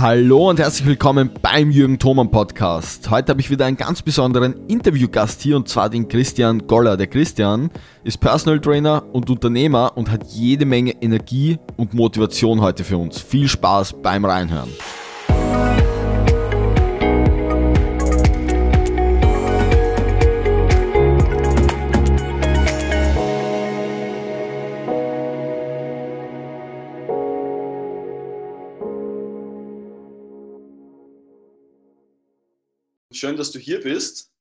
Hallo und herzlich willkommen beim Jürgen Thoman Podcast. Heute habe ich wieder einen ganz besonderen Interviewgast hier und zwar den Christian Goller. Der Christian ist Personal Trainer und Unternehmer und hat jede Menge Energie und Motivation heute für uns. Viel Spaß beim Reinhören. Schön, dass du hier bist.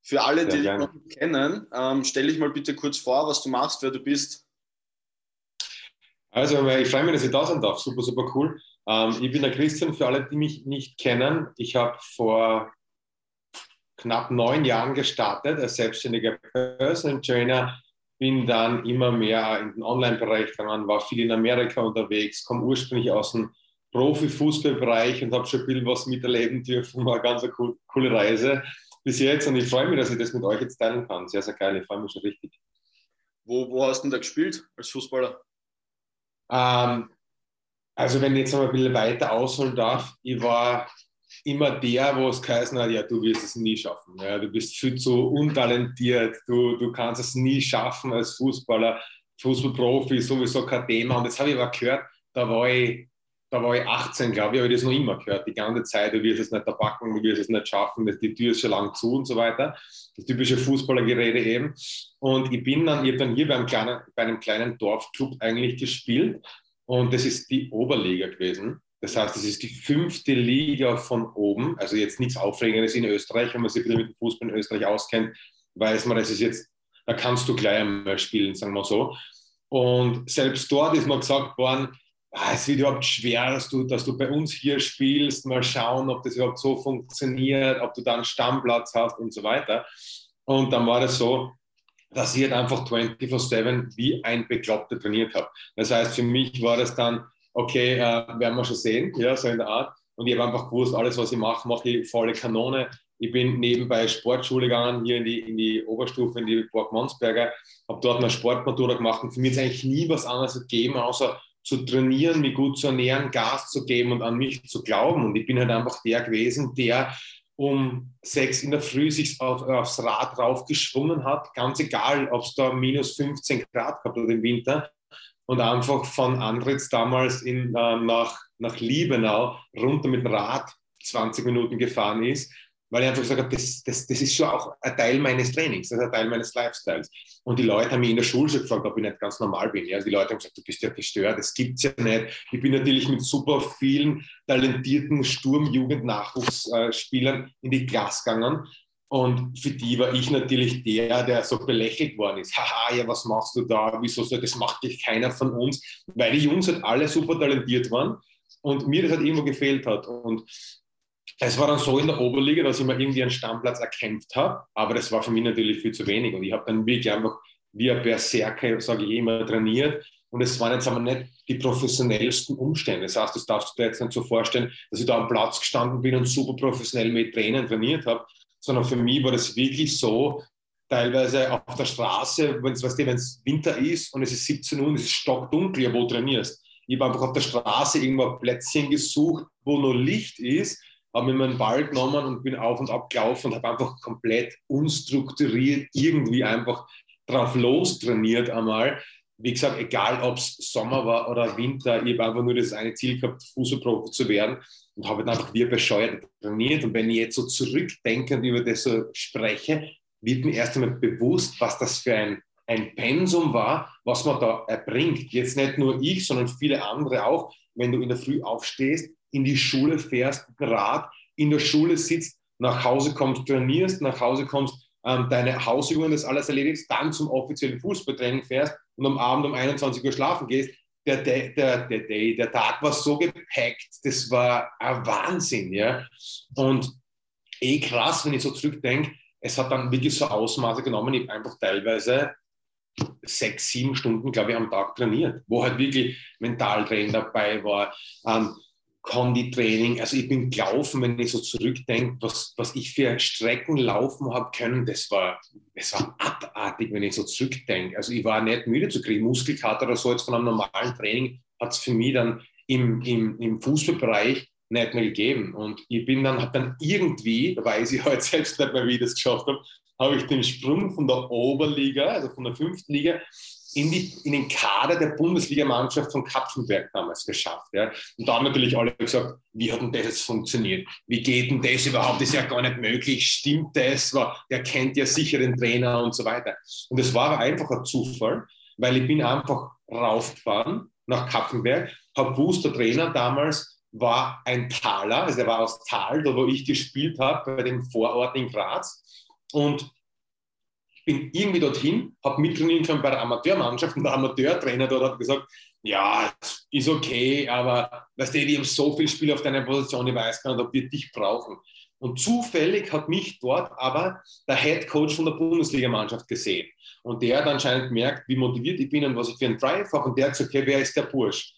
Für alle, die dich noch nicht kennen, ähm, stell dich mal bitte kurz vor, was du machst, wer du bist. Also, ich freue mich, dass ich da sein darf. Super, super cool. Ähm, ich bin der Christian, für alle, die mich nicht kennen. Ich habe vor knapp neun Jahren gestartet als selbstständiger Personal Trainer. Bin dann immer mehr in den Online-Bereich gegangen, war viel in Amerika unterwegs, komme ursprünglich aus dem Profifußballbereich und habe schon ein bisschen was miterleben dürfen. War eine ganz cool, coole Reise bis jetzt und ich freue mich, dass ich das mit euch jetzt teilen kann. Sehr, sehr geil. Ich freue mich schon richtig. Wo, wo hast du denn da gespielt als Fußballer? Ähm, also, wenn ich jetzt noch ein bisschen weiter ausholen darf, ich war immer der, wo es geheißen hat, ja, du wirst es nie schaffen. Ja, du bist viel zu untalentiert, du, du kannst es nie schaffen als Fußballer, Fußballprofi, sowieso kein Thema. Und das habe ich aber gehört, da war ich da war ich 18, glaube ich, habe ich das noch immer gehört, die ganze Zeit, du wirst es nicht erpacken, du wirst es nicht schaffen, die Tür ist schon lang zu und so weiter. Das typische Fußballergerede eben. Und ich bin dann, ich habe dann hier bei einem, kleinen, bei einem kleinen Dorfclub eigentlich gespielt und das ist die Oberliga gewesen. Das heißt, das ist die fünfte Liga von oben, also jetzt nichts Aufregendes in Österreich, wenn man sich bisschen mit dem Fußball in Österreich auskennt, weiß man, das ist jetzt, da kannst du gleich einmal spielen, sagen wir so. Und selbst dort ist mir gesagt worden, es wird überhaupt schwer, dass du, dass du bei uns hier spielst, mal schauen, ob das überhaupt so funktioniert, ob du da einen Stammplatz hast und so weiter. Und dann war das so, dass ich halt einfach 24-7 wie ein Bekloppter trainiert habe. Das heißt, für mich war das dann, okay, äh, werden wir schon sehen, ja, so in der Art. Und ich habe einfach gewusst, alles, was ich mache, mache ich volle Kanone. Ich bin nebenbei Sportschule gegangen, hier in die, in die Oberstufe, in die Burg Monsberger, habe dort eine Sportmatura gemacht und für mich ist eigentlich nie was anderes gegeben, außer zu trainieren, mich gut zu ernähren, Gas zu geben und an mich zu glauben. Und ich bin halt einfach der gewesen, der um sechs in der Früh sich auf, aufs Rad raufgeschwungen hat, ganz egal, ob es da minus 15 Grad gab oder im Winter, und einfach von Andritz damals in, äh, nach, nach Liebenau runter mit dem Rad 20 Minuten gefahren ist weil ich einfach gesagt habe, das, das, das ist schon auch ein Teil meines Trainings, das ist ein Teil meines Lifestyles. Und die Leute haben mich in der Schule schon gefragt, ob ich nicht ganz normal bin. Ja, die Leute haben gesagt, du bist ja gestört, das gibt es ja nicht. Ich bin natürlich mit super vielen talentierten Sturm-Jugend-Nachwuchsspielern in die Klasse gegangen. Und für die war ich natürlich der, der so belächelt worden ist. Haha, ja, was machst du da? Wieso soll das macht dich keiner von uns? Weil die Jungs halt alle super talentiert waren und mir das halt irgendwo gefehlt hat. Und es war dann so in der Oberliga, dass ich mir irgendwie einen Stammplatz erkämpft habe, aber das war für mich natürlich viel zu wenig. Und ich habe dann wirklich einfach wie ein Berserker, sage ich immer, trainiert. Und es waren jetzt aber nicht die professionellsten Umstände. Das heißt, das darfst du dir jetzt nicht so vorstellen, dass ich da am Platz gestanden bin und super professionell mit Trainern trainiert habe, sondern für mich war das wirklich so, teilweise auf der Straße, wenn es Winter ist und es ist 17 Uhr und es ist stockdunkel, wo trainierst. Ich habe einfach auf der Straße irgendwo ein Plätzchen gesucht, wo nur Licht ist habe mir meinen Ball genommen und bin auf und ab gelaufen und habe einfach komplett unstrukturiert irgendwie einfach drauf los trainiert einmal. Wie gesagt, egal ob es Sommer war oder Winter, ich habe einfach nur das eine Ziel gehabt, Fußballprofi zu werden und habe dann einfach wie bescheuert trainiert. Und wenn ich jetzt so zurückdenkend über das so spreche, wird mir erst einmal bewusst, was das für ein, ein Pensum war, was man da erbringt. Jetzt nicht nur ich, sondern viele andere auch. Wenn du in der Früh aufstehst, in die Schule fährst, Rad, in der Schule sitzt, nach Hause kommst, trainierst, nach Hause kommst, ähm, deine Hausübungen, das alles erledigst, dann zum offiziellen Fußballtraining fährst und am Abend um 21 Uhr schlafen gehst. Der, der, der, der, Day, der Tag war so gepackt, das war ein Wahnsinn. Ja? Und eh krass, wenn ich so zurückdenke, es hat dann wirklich so Ausmaße genommen, ich habe einfach teilweise sechs, sieben Stunden, glaube ich, am Tag trainiert, wo halt wirklich Mentaltraining dabei war, ähm, Konditraining. Also ich bin gelaufen, wenn ich so zurückdenke, was, was ich für Strecken laufen habe können, das war, das war abartig, wenn ich so zurückdenke. Also ich war nicht müde zu kriegen. Muskelkater oder so jetzt von einem normalen Training hat es für mich dann im, im, im Fußballbereich nicht mehr gegeben. Und ich bin dann, habe dann irgendwie, da weiß ich heute selbst nicht mehr, wie ich das geschafft habe, habe ich den Sprung von der Oberliga, also von der fünften Liga, in, die, in den Kader der Bundesligamannschaft von Kapfenberg damals geschafft. Ja. Und da haben natürlich alle gesagt, wie hat denn das jetzt funktioniert? Wie geht denn das überhaupt? Das ist ja gar nicht möglich. Stimmt das? Der kennt ja sicher den Trainer und so weiter. Und es war einfach ein Zufall, weil ich bin einfach raufgefahren nach Kapfenberg, habe gewusst, der Trainer damals war ein Taler, also er war aus Tal, da wo ich gespielt habe, bei dem Vorort in Graz. Und bin irgendwie dorthin, habe mittrainieren können bei der Amateurmannschaft und der Amateurtrainer dort hat gesagt, ja, ist okay, aber weißt du, die haben so viel Spiel auf deiner Position, ich weiß gar nicht, ob wir dich brauchen. Und zufällig hat mich dort aber der Head Coach von der Bundesligamannschaft gesehen. Und der hat anscheinend gemerkt, wie motiviert ich bin und was ich für einen Drive habe. Und der hat gesagt, okay, wer ist der Bursch?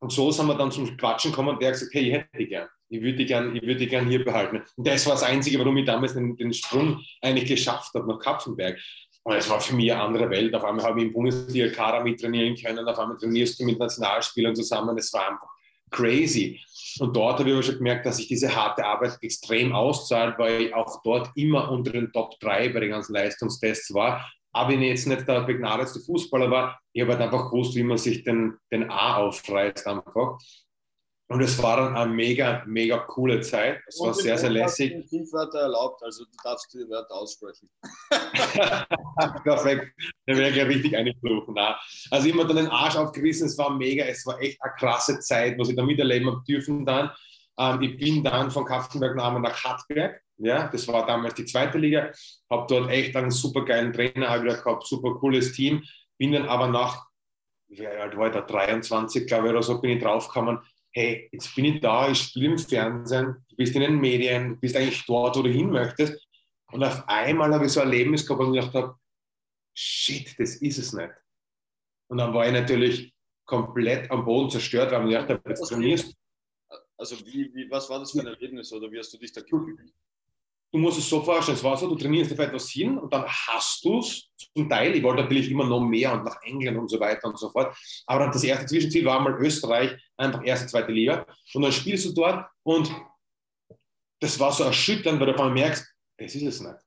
Und so sind wir dann zum Quatschen gekommen und der hat gesagt, hey, ich hätte dich gern. Ich würde dich gern, ich gern hier behalten. Und das war das Einzige, warum ich damals den, den Sprung eigentlich geschafft habe nach Kapfenberg. Und es war für mich eine andere Welt. Auf einmal habe ich im Bundesliga-Kader mittrainieren können. Auf einmal trainierst du mit Nationalspielern zusammen. Es war einfach crazy. Und dort habe ich aber schon gemerkt, dass sich diese harte Arbeit extrem auszahlt, weil ich auch dort immer unter den Top 3 bei den ganzen Leistungstests war. Aber ich jetzt nicht der begnadete Fußballer war, ich habe halt einfach gewusst, wie man sich den, den A aufreißt einfach. Und es war dann eine mega, mega coole Zeit. Es war sehr, sehr lässig. Fünf Wörter erlaubt, also du darfst die Wörter aussprechen. Perfekt. Dann wäre ich ja richtig eingeflogen. Also ich habe dann den Arsch aufgerissen, es war mega, es war echt eine krasse Zeit, was ich da miterleben habe dürfen dann. Ähm, ich bin dann von Kapfenberg nach Hartberg. Ja, das war damals die zweite Liga. Habe dort echt einen super geilen Trainer wieder gehabt, super cooles Team. Bin dann aber nach, wie alt war ich da, 23, glaube ich, oder so, bin ich draufgekommen, hey, jetzt bin ich da, ich spiele im Fernsehen, du bist in den Medien, du bist eigentlich dort, wo du hin möchtest. Und auf einmal habe ich so ein Erlebnis gehabt und gedacht habe, shit, das ist es nicht. Und dann war ich natürlich komplett am Boden zerstört, weil ich gedacht habe, jetzt trainierst Also wie, wie, was war das für ein Erlebnis oder wie hast du dich da gefühlt? Du musst es so vorstellen, es war so, du trainierst auf etwas hin und dann hast du es zum Teil. Ich wollte natürlich immer noch mehr und nach England und so weiter und so fort. Aber das erste Zwischenziel war mal Österreich, einfach erste, zweite Liga. Und dann spielst du dort und das war so erschütternd, weil du auf einmal merkst, das ist es nicht.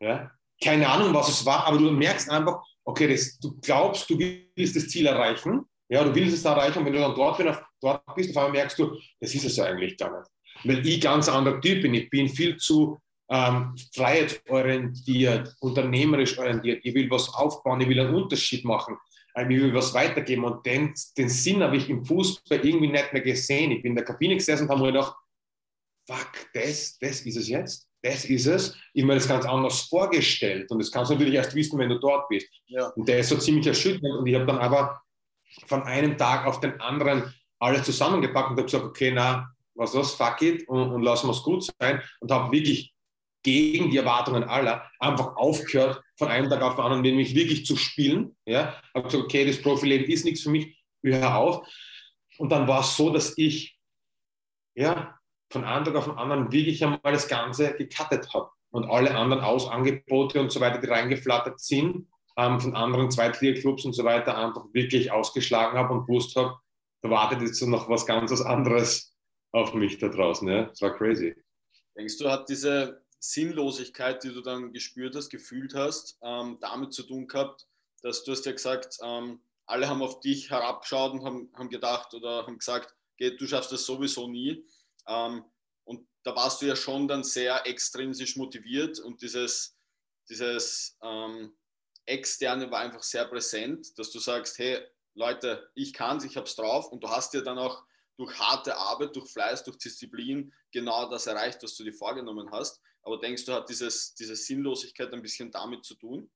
Ja? Keine Ahnung, was es war, aber du merkst einfach, okay, das, du glaubst, du willst das Ziel erreichen. Ja, du willst es erreichen und wenn du dann dort, bin, dort bist, auf einmal merkst du, das ist es ja eigentlich gar nicht. Weil ich ganz anderer Typ bin. Ich bin viel zu ähm, freiheitsorientiert, unternehmerisch orientiert. Ich will was aufbauen, ich will einen Unterschied machen, ich will was weitergeben. Und den, den Sinn habe ich im Fußball irgendwie nicht mehr gesehen. Ich bin in der Kabine gesessen und habe mir gedacht, fuck, das, das ist es jetzt. Das ist es. Ich habe mir das ganz anders vorgestellt. Und das kannst du natürlich erst wissen, wenn du dort bist. Ja. Und der ist so ziemlich erschütternd. Und ich habe dann aber von einem Tag auf den anderen alles zusammengepackt und habe gesagt, okay, na, was ist das, fuck it und, und lassen wir es gut sein. Und habe wirklich gegen die Erwartungen aller einfach aufgehört, von einem Tag auf den anderen nämlich wirklich zu spielen. Ja, habe gesagt, okay, das Profileben ist nichts für mich, ich höre auf. Und dann war es so, dass ich ja, von einem Tag auf den anderen wirklich einmal das Ganze gecuttet habe und alle anderen Ausangebote und so weiter, die reingeflattert sind, ähm, von anderen Zweitliga-Clubs und so weiter, einfach wirklich ausgeschlagen habe und gewusst habe, da wartet jetzt noch was ganz anderes auf mich da draußen. Ja? Das war crazy. Denkst du, hat diese Sinnlosigkeit, die du dann gespürt hast, gefühlt hast, ähm, damit zu tun gehabt, dass du hast ja gesagt, ähm, alle haben auf dich herabgeschaut und haben, haben gedacht oder haben gesagt, okay, du schaffst das sowieso nie. Ähm, und da warst du ja schon dann sehr extrinsisch motiviert und dieses, dieses ähm, Externe war einfach sehr präsent, dass du sagst, hey Leute, ich kann es, ich habe es drauf und du hast ja dann auch durch harte Arbeit, durch Fleiß, durch Disziplin genau das erreicht, was du dir vorgenommen hast. Aber denkst du, hat dieses, diese Sinnlosigkeit ein bisschen damit zu tun?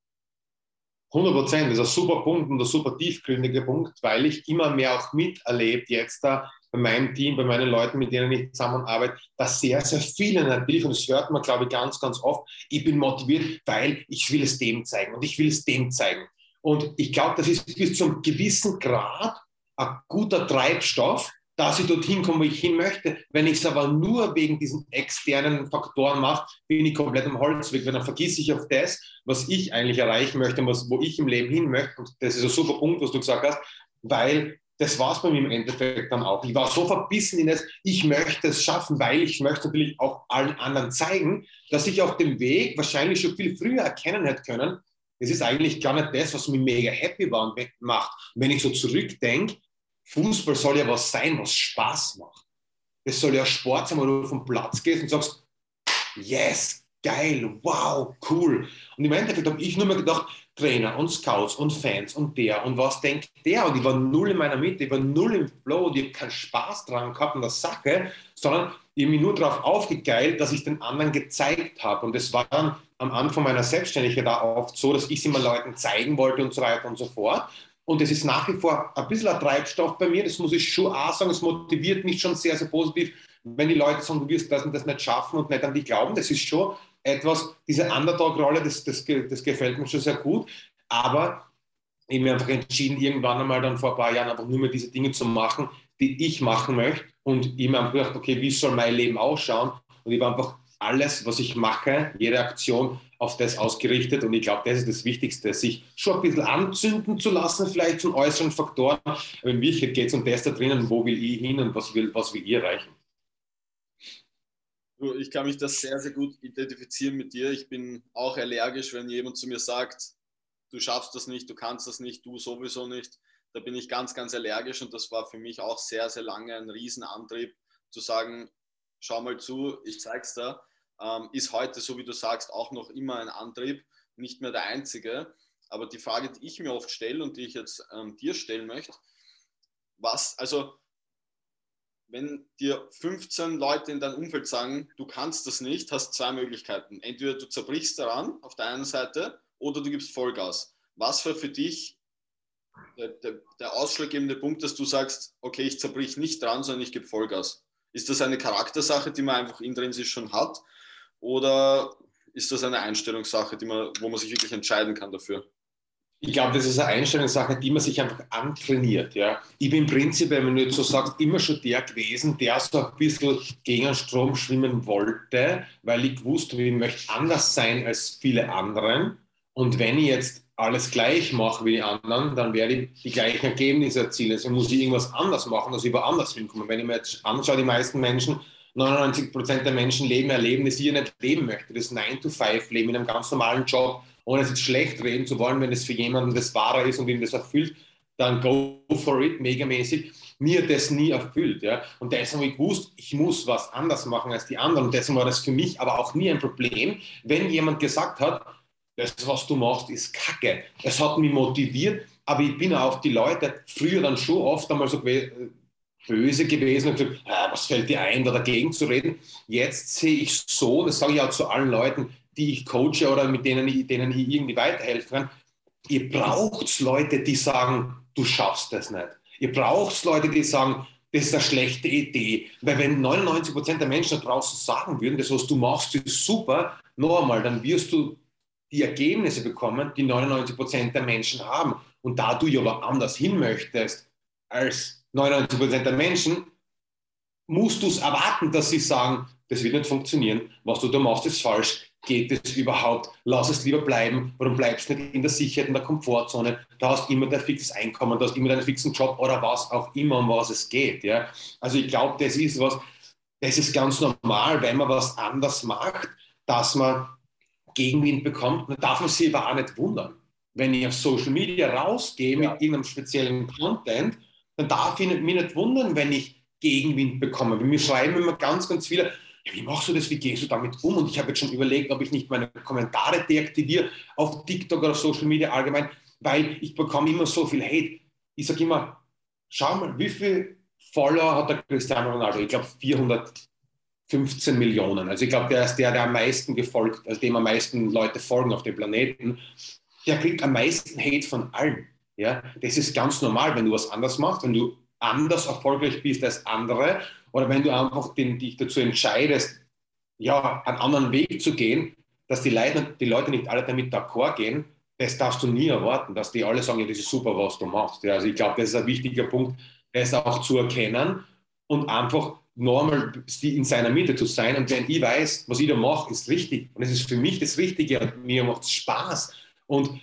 100 Prozent, das ist ein super Punkt und ein super tiefgründiger Punkt, weil ich immer mehr auch miterlebt jetzt da bei meinem Team, bei meinen Leuten, mit denen ich zusammenarbeite, dass sehr, sehr viele natürlich, und das hört man, glaube ich, ganz, ganz oft, ich bin motiviert, weil ich will es dem zeigen und ich will es dem zeigen. Und ich glaube, das ist bis zu einem gewissen Grad ein guter Treibstoff, dass ich dorthin komme, wo ich hin möchte. Wenn ich es aber nur wegen diesen externen Faktoren mache, bin ich komplett am Holzweg, weil dann vergesse ich auf das, was ich eigentlich erreichen möchte und was, wo ich im Leben hin möchte. Und das ist ein super Punkt, was du gesagt hast, weil das war es bei mir im Endeffekt dann auch. Ich war so verbissen in es, ich möchte es schaffen, weil ich möchte natürlich auch allen anderen zeigen, dass ich auf dem Weg wahrscheinlich schon viel früher erkennen hätte können, es ist eigentlich gar nicht das, was mich mega happy war und macht. Wenn ich so zurückdenke, Fußball soll ja was sein, was Spaß macht. Es soll ja Sport sein, wo du vom Platz gehst und sagst, yes, geil, wow, cool. Und im Endeffekt habe ich nur mal gedacht, Trainer und Scouts und Fans und der und was denkt der? Und ich war null in meiner Mitte, ich war null im Flow und ich habe keinen Spaß dran gehabt an der Sache, sondern ich habe mich nur darauf aufgegeilt, dass ich den anderen gezeigt habe. Und es war dann am Anfang meiner Selbstständigkeit auch oft so, dass ich es immer Leuten zeigen wollte und so weiter und so fort. Und es ist nach wie vor ein bisschen ein Treibstoff bei mir, das muss ich schon auch sagen, es motiviert mich schon sehr, sehr positiv, wenn die Leute sagen, du wirst das und das nicht schaffen und nicht an dich glauben. Das ist schon etwas, diese Underdog-Rolle, das, das, das gefällt mir schon sehr gut. Aber ich habe mir einfach entschieden, irgendwann einmal dann vor ein paar Jahren einfach nur mehr diese Dinge zu machen, die ich machen möchte. Und ich habe einfach gedacht, okay, wie soll mein Leben ausschauen? Und ich war einfach alles, was ich mache, jede Aktion auf das ausgerichtet. Und ich glaube, das ist das Wichtigste, sich schon ein bisschen anzünden zu lassen, vielleicht von äußeren Faktoren. Aber in Wirklichkeit geht es um das da drinnen, wo will ich hin und was will, was will ich erreichen. Ich kann mich das sehr, sehr gut identifizieren mit dir. Ich bin auch allergisch, wenn jemand zu mir sagt, du schaffst das nicht, du kannst das nicht, du sowieso nicht. Da bin ich ganz, ganz allergisch und das war für mich auch sehr, sehr lange ein Riesenantrieb, zu sagen, schau mal zu, ich zeig's dir. Ähm, ist heute, so wie du sagst, auch noch immer ein Antrieb, nicht mehr der einzige. Aber die Frage, die ich mir oft stelle und die ich jetzt ähm, dir stellen möchte, was, also wenn dir 15 Leute in deinem Umfeld sagen, du kannst das nicht, hast zwei Möglichkeiten. Entweder du zerbrichst daran auf der einen Seite oder du gibst Vollgas. Was war für dich der, der, der ausschlaggebende Punkt, dass du sagst, okay, ich zerbrich nicht dran, sondern ich gebe Vollgas? Ist das eine Charaktersache, die man einfach intrinsisch schon hat? Oder ist das eine Einstellungssache, die man, wo man sich wirklich entscheiden kann dafür? Ich glaube, das ist eine Einstellungssache, die man sich einfach antrainiert. Ja. Ich bin prinzipiell, wenn du jetzt so sagst, immer schon der gewesen, der so ein bisschen gegen den Strom schwimmen wollte, weil ich wusste, ich möchte anders sein als viele anderen. Und wenn ich jetzt alles gleich mache wie die anderen, dann werde ich die gleichen Ergebnisse erzielen. Also muss ich irgendwas anders machen, dass ich woanders hinkomme. Wenn ich mir jetzt anschaue, die meisten Menschen, 99 Prozent der Menschen leben erleben, das ich nicht leben möchte. Das 9-to-5-Leben in einem ganz normalen Job ohne es jetzt schlecht reden zu wollen, wenn es für jemanden das wahrer ist und ihm das erfüllt, dann go for it, megamäßig. Mir das nie erfüllt. Ja? Und deswegen habe ich gewusst, ich muss was anders machen als die anderen. Und deswegen war das für mich aber auch nie ein Problem, wenn jemand gesagt hat, das, was du machst, ist Kacke. Es hat mich motiviert, aber ich bin auf die Leute früher dann schon oft einmal so böse gewesen und gesagt, ah, was fällt dir ein, da dagegen zu reden. Jetzt sehe ich so, das sage ich auch zu allen Leuten, die ich coache oder mit denen ich, denen ich irgendwie weiterhelfen kann. Ihr braucht Leute, die sagen, du schaffst das nicht. Ihr braucht Leute, die sagen, das ist eine schlechte Idee. Weil wenn 99 Prozent der Menschen da draußen sagen würden, das, was du machst, ist super, noch einmal, dann wirst du die Ergebnisse bekommen, die 99 Prozent der Menschen haben. Und da du ja aber anders hin möchtest als 99 Prozent der Menschen, musst du es erwarten, dass sie sagen, das wird nicht funktionieren, was du da machst, ist falsch geht es überhaupt? Lass es lieber bleiben. Warum bleibst du nicht in der Sicherheit, in der Komfortzone? Da hast immer dein fixes Einkommen, da hast immer deinen fixen Job oder was auch immer, um was es geht. Ja? Also ich glaube, das ist was, das ist ganz normal, wenn man was anders macht, dass man Gegenwind bekommt. Man darf man sich aber auch nicht wundern. Wenn ich auf Social Media rausgehe ja. mit irgendeinem speziellen Content, dann darf ich mich nicht wundern, wenn ich Gegenwind bekomme. Mir schreiben immer ganz, ganz viele, ja, wie machst du das, wie gehst du damit um? Und ich habe jetzt schon überlegt, ob ich nicht meine Kommentare deaktiviere auf TikTok oder Social Media allgemein, weil ich bekomme immer so viel Hate. Ich sage immer, schau mal, wie viel Follower hat der Cristiano Ronaldo? Ich glaube 415 Millionen. Also ich glaube, der ist der, der am meisten gefolgt, also dem am meisten Leute folgen auf dem Planeten. Der kriegt am meisten Hate von allen. Ja, das ist ganz normal, wenn du was anders machst, wenn du anders erfolgreich bist als andere oder wenn du einfach den, dich dazu entscheidest, ja, einen anderen Weg zu gehen, dass die Leute, die Leute nicht alle damit d'accord gehen, das darfst du nie erwarten, dass die alle sagen, ja, das ist super, was du machst. Ja, also ich glaube, das ist ein wichtiger Punkt, das auch zu erkennen und einfach normal in seiner Mitte zu sein. Und wenn ich weiß, was ich da mache, ist richtig und es ist für mich das Richtige und mir macht es Spaß und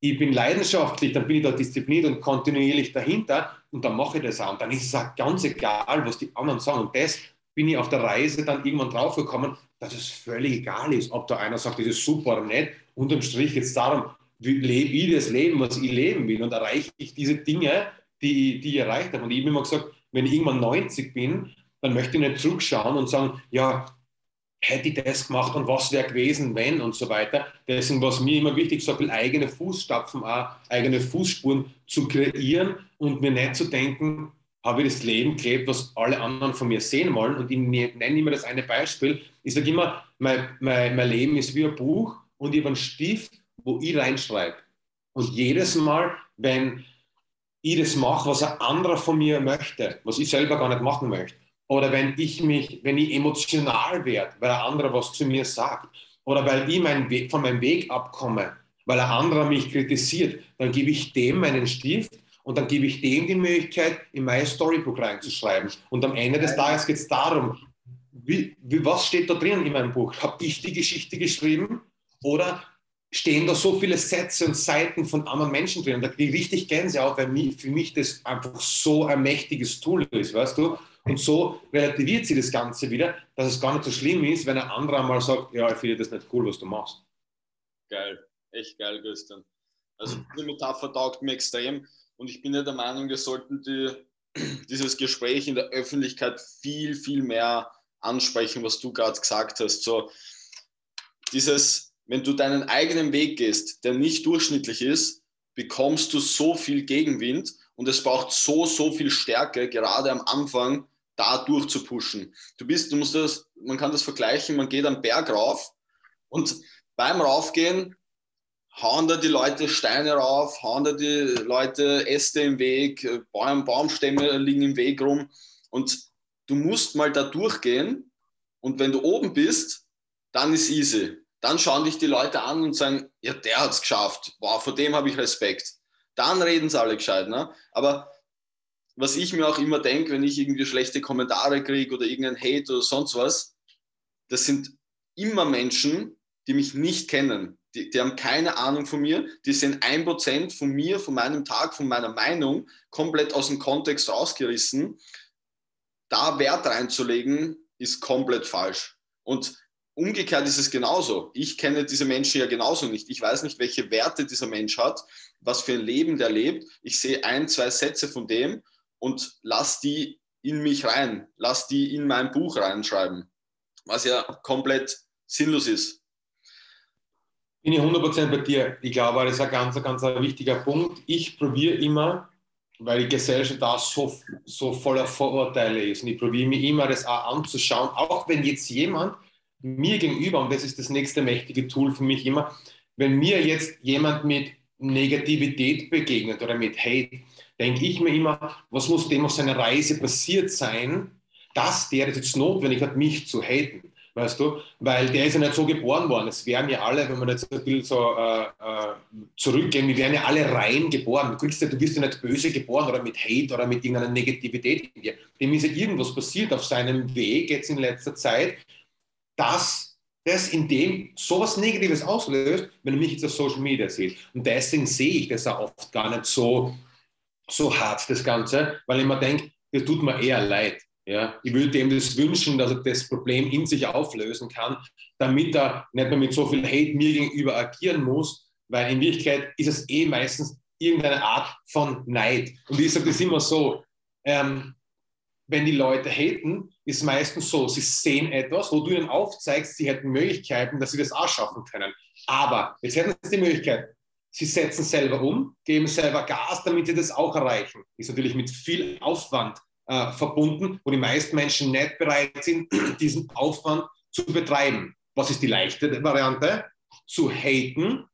ich bin leidenschaftlich, dann bin ich da diszipliniert und kontinuierlich dahinter, und dann mache ich das auch. Und dann ist es auch ganz egal, was die anderen sagen. Und das bin ich auf der Reise dann irgendwann draufgekommen, dass es völlig egal ist, ob da einer sagt, das ist super oder nicht. Unterm Strich jetzt darum, wie lebe ich das Leben, was ich leben will und erreiche ich diese Dinge, die, die ich erreicht habe. Und ich habe immer gesagt, wenn ich irgendwann 90 bin, dann möchte ich nicht zurückschauen und sagen, ja, hätte ich das gemacht und was wäre gewesen, wenn und so weiter. Deswegen war es mir immer wichtig, so viel eigene Fußstapfen, auch eigene Fußspuren zu kreieren und mir nicht zu denken, habe ich das Leben gelebt, was alle anderen von mir sehen wollen. Und ich ne-, nenne immer das eine Beispiel. Ich sage immer, mein, mein, mein Leben ist wie ein Buch und ich habe einen Stift, wo ich reinschreibe. Und jedes Mal, wenn ich das mache, was ein anderer von mir möchte, was ich selber gar nicht machen möchte, oder wenn ich mich, wenn ich emotional werde, weil ein anderer was zu mir sagt, oder weil ich meinen Weg, von meinem Weg abkomme, weil ein anderer mich kritisiert, dann gebe ich dem meinen Stift und dann gebe ich dem die Möglichkeit, in mein Storybook reinzuschreiben. Und am Ende des Tages geht es darum, wie, wie, was steht da drin in meinem Buch? Habe ich die Geschichte geschrieben oder stehen da so viele Sätze und Seiten von anderen Menschen drin? Da kriege ich richtig Gänsehaut, weil für mich das einfach so ein mächtiges Tool ist, weißt du? Und so relativiert sie das Ganze wieder, dass es gar nicht so schlimm ist, wenn ein anderer mal sagt, ja, ich finde das nicht cool, was du machst. Geil, echt geil, Christian. Also die Metapher taugt mir extrem und ich bin ja der Meinung, wir sollten die, dieses Gespräch in der Öffentlichkeit viel, viel mehr ansprechen, was du gerade gesagt hast. So dieses, wenn du deinen eigenen Weg gehst, der nicht durchschnittlich ist, bekommst du so viel Gegenwind und es braucht so, so viel Stärke, gerade am Anfang, da durchzupushen. Du bist, du musst das, man kann das vergleichen, man geht am Berg rauf und beim Raufgehen hauen da die Leute Steine rauf, hauen da die Leute Äste im Weg, Baum, Baumstämme liegen im Weg rum und du musst mal da durchgehen und wenn du oben bist, dann ist easy. Dann schauen dich die Leute an und sagen, ja, der hat es geschafft. Wow, vor dem habe ich Respekt. Dann reden sie alle gescheit. Ne? Aber was ich mir auch immer denke, wenn ich irgendwie schlechte Kommentare kriege oder irgendein Hate oder sonst was, das sind immer Menschen, die mich nicht kennen. Die, die haben keine Ahnung von mir. Die sind ein Prozent von mir, von meinem Tag, von meiner Meinung komplett aus dem Kontext rausgerissen. Da Wert reinzulegen, ist komplett falsch. Und umgekehrt ist es genauso. Ich kenne diese Menschen ja genauso nicht. Ich weiß nicht, welche Werte dieser Mensch hat, was für ein Leben der lebt. Ich sehe ein, zwei Sätze von dem und lass die in mich rein, lass die in mein Buch reinschreiben, was ja komplett sinnlos ist. Bin ich 100% bei dir. Ich glaube, das ist ein ganz, ganz wichtiger Punkt. Ich probiere immer, weil die Gesellschaft da so, so voller Vorurteile ist, und ich probiere mir immer das auch anzuschauen, auch wenn jetzt jemand mir gegenüber, und das ist das nächste mächtige Tool für mich immer, wenn mir jetzt jemand mit Negativität begegnet oder mit Hate, denke ich mir immer, was muss dem auf seiner Reise passiert sein, dass der jetzt notwendig hat, mich zu haten. Weißt du? Weil der ist ja nicht so geboren worden. Es wären ja alle, wenn man jetzt ein bisschen so äh, äh, zurückgehen, wir wären ja alle rein geboren. Du, kriegst ja, du wirst ja nicht böse geboren oder mit Hate oder mit irgendeiner Negativität in dir. Dem ist ja irgendwas passiert auf seinem Weg jetzt in letzter Zeit, dass das in dem sowas Negatives auslöst, wenn du mich jetzt auf Social Media siehst. Und deswegen sehe ich das auch oft gar nicht so so hart, das Ganze, weil ich mir denke, das tut mir eher leid. Ja? Ich würde ihm das wünschen, dass er das Problem in sich auflösen kann, damit er nicht mehr mit so viel Hate mir gegenüber agieren muss, weil in Wirklichkeit ist es eh meistens irgendeine Art von Neid. Und ich sage das immer so, ähm, wenn die Leute haten, ist meistens so, sie sehen etwas, wo du ihnen aufzeigst, sie hätten Möglichkeiten, dass sie das auch schaffen können. Aber jetzt hätten sie die Möglichkeit, sie setzen selber um, geben selber Gas, damit sie das auch erreichen. Ist natürlich mit viel Aufwand äh, verbunden, wo die meisten Menschen nicht bereit sind, diesen Aufwand zu betreiben. Was ist die leichte Variante? Zu haten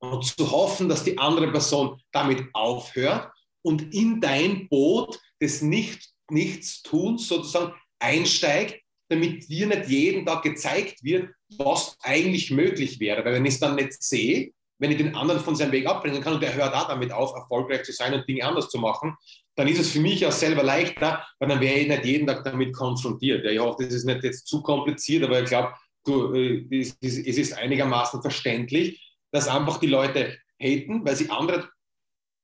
und zu hoffen, dass die andere Person damit aufhört und in dein Boot des nicht, Nichtstuns sozusagen einsteigt, damit dir nicht jeden Tag gezeigt wird, was eigentlich möglich wäre. Weil wenn ich es dann nicht sehe, wenn ich den anderen von seinem Weg abbringen kann und der hört auch damit auf, erfolgreich zu sein und Dinge anders zu machen, dann ist es für mich auch selber leichter, weil dann wäre ich nicht jeden Tag damit konfrontiert. Ich hoffe, das ist nicht jetzt zu kompliziert, aber ich glaube, äh, es ist einigermaßen verständlich, dass einfach die Leute haten, weil sie andere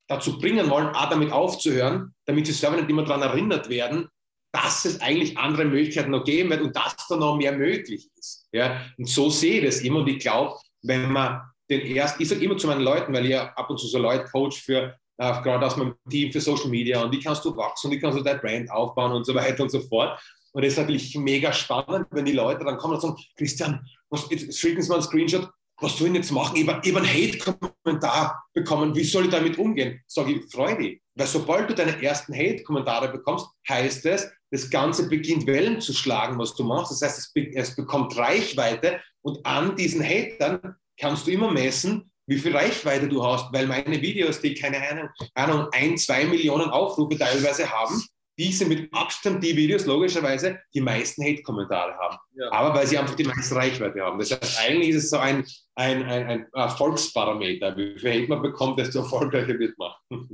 dazu bringen wollen, auch damit aufzuhören, damit sie selber nicht immer daran erinnert werden, dass es eigentlich andere Möglichkeiten noch geben wird und dass da noch mehr möglich ist. Ja? Und so sehe ich das immer und ich glaube, wenn man den ersten, ich sage immer zu meinen Leuten, weil ich ja ab und zu so Leute coach für, äh, gerade aus meinem Team für Social Media und wie kannst du wachsen und wie kannst du dein Brand aufbauen und so weiter und so fort. Und das ist natürlich mega spannend, wenn die Leute dann kommen und sagen, Christian, jetzt schicken Sie mal einen Screenshot, was soll ich jetzt machen? Ich habe einen Hate-Kommentar bekommen, wie soll ich damit umgehen? Sage ich, freu dich. Weil sobald du deine ersten Hate-Kommentare bekommst, heißt es, das Ganze beginnt Wellen zu schlagen, was du machst. Das heißt, es, be es bekommt Reichweite und an diesen Hatern kannst du immer messen, wie viel Reichweite du hast, weil meine Videos, die keine Ahnung, ein, zwei Millionen Aufrufe teilweise haben, diese mit Abstand die Videos logischerweise die meisten Hate-Kommentare haben. Ja. Aber weil sie einfach die meiste Reichweite haben. Das heißt, eigentlich ist es so ein, ein, ein, ein Erfolgsparameter. Wie viel Hate man bekommt, desto erfolgreicher wird man.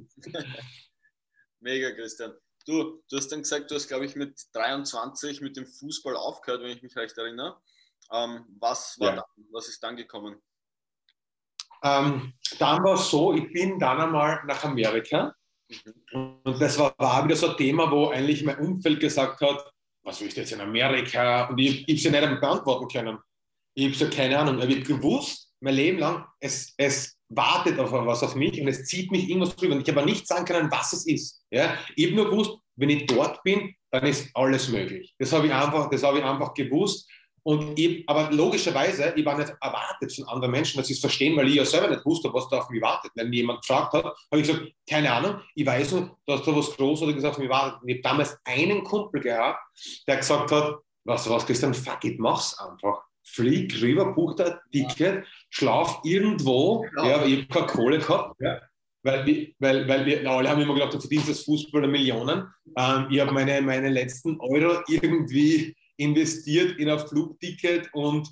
Mega, Christian. Du, du hast dann gesagt, du hast, glaube ich, mit 23 mit dem Fußball aufgehört, wenn ich mich recht erinnere. Ähm, was, war ja. dann, was ist dann gekommen? Ähm, dann war es so, ich bin dann einmal nach Amerika. Und das war, war, wieder so ein Thema, wo eigentlich mein Umfeld gesagt hat, was will ich jetzt in Amerika? Und ich, ich habe es ja nicht beantworten können. Ich habe so keine Ahnung. Ich habe gewusst, mein Leben lang, es, es wartet auf was auf mich und es zieht mich irgendwas drüber. Und ich habe aber nicht sagen können, was es ist. Ja? Ich habe nur gewusst, wenn ich dort bin, dann ist alles möglich. Das habe ich einfach, das habe ich einfach gewusst. Und ich, aber logischerweise, ich war nicht erwartet von anderen Menschen, dass sie es verstehen, weil ich ja selber nicht wusste, was da auf mich wartet. Wenn mir jemand gefragt hat, habe ich gesagt, keine Ahnung, ich weiß nur, dass da was Großartiges auf mich wartet. Und ich habe damals einen Kumpel gehabt, der gesagt hat, was, was, Christian, fuck it, mach's einfach. Flieg rüber, buch da ein Ticket, schlaf irgendwo. Ja, ja ich habe keine Kohle gehabt. Ja. Weil, weil, weil wir alle haben immer gedacht, du verdienst als Fußballer Millionen. Ähm, ich habe meine, meine letzten Euro irgendwie investiert in ein Flugticket und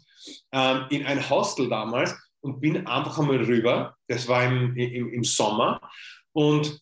ähm, in ein Hostel damals und bin einfach einmal rüber. Das war im, im, im Sommer und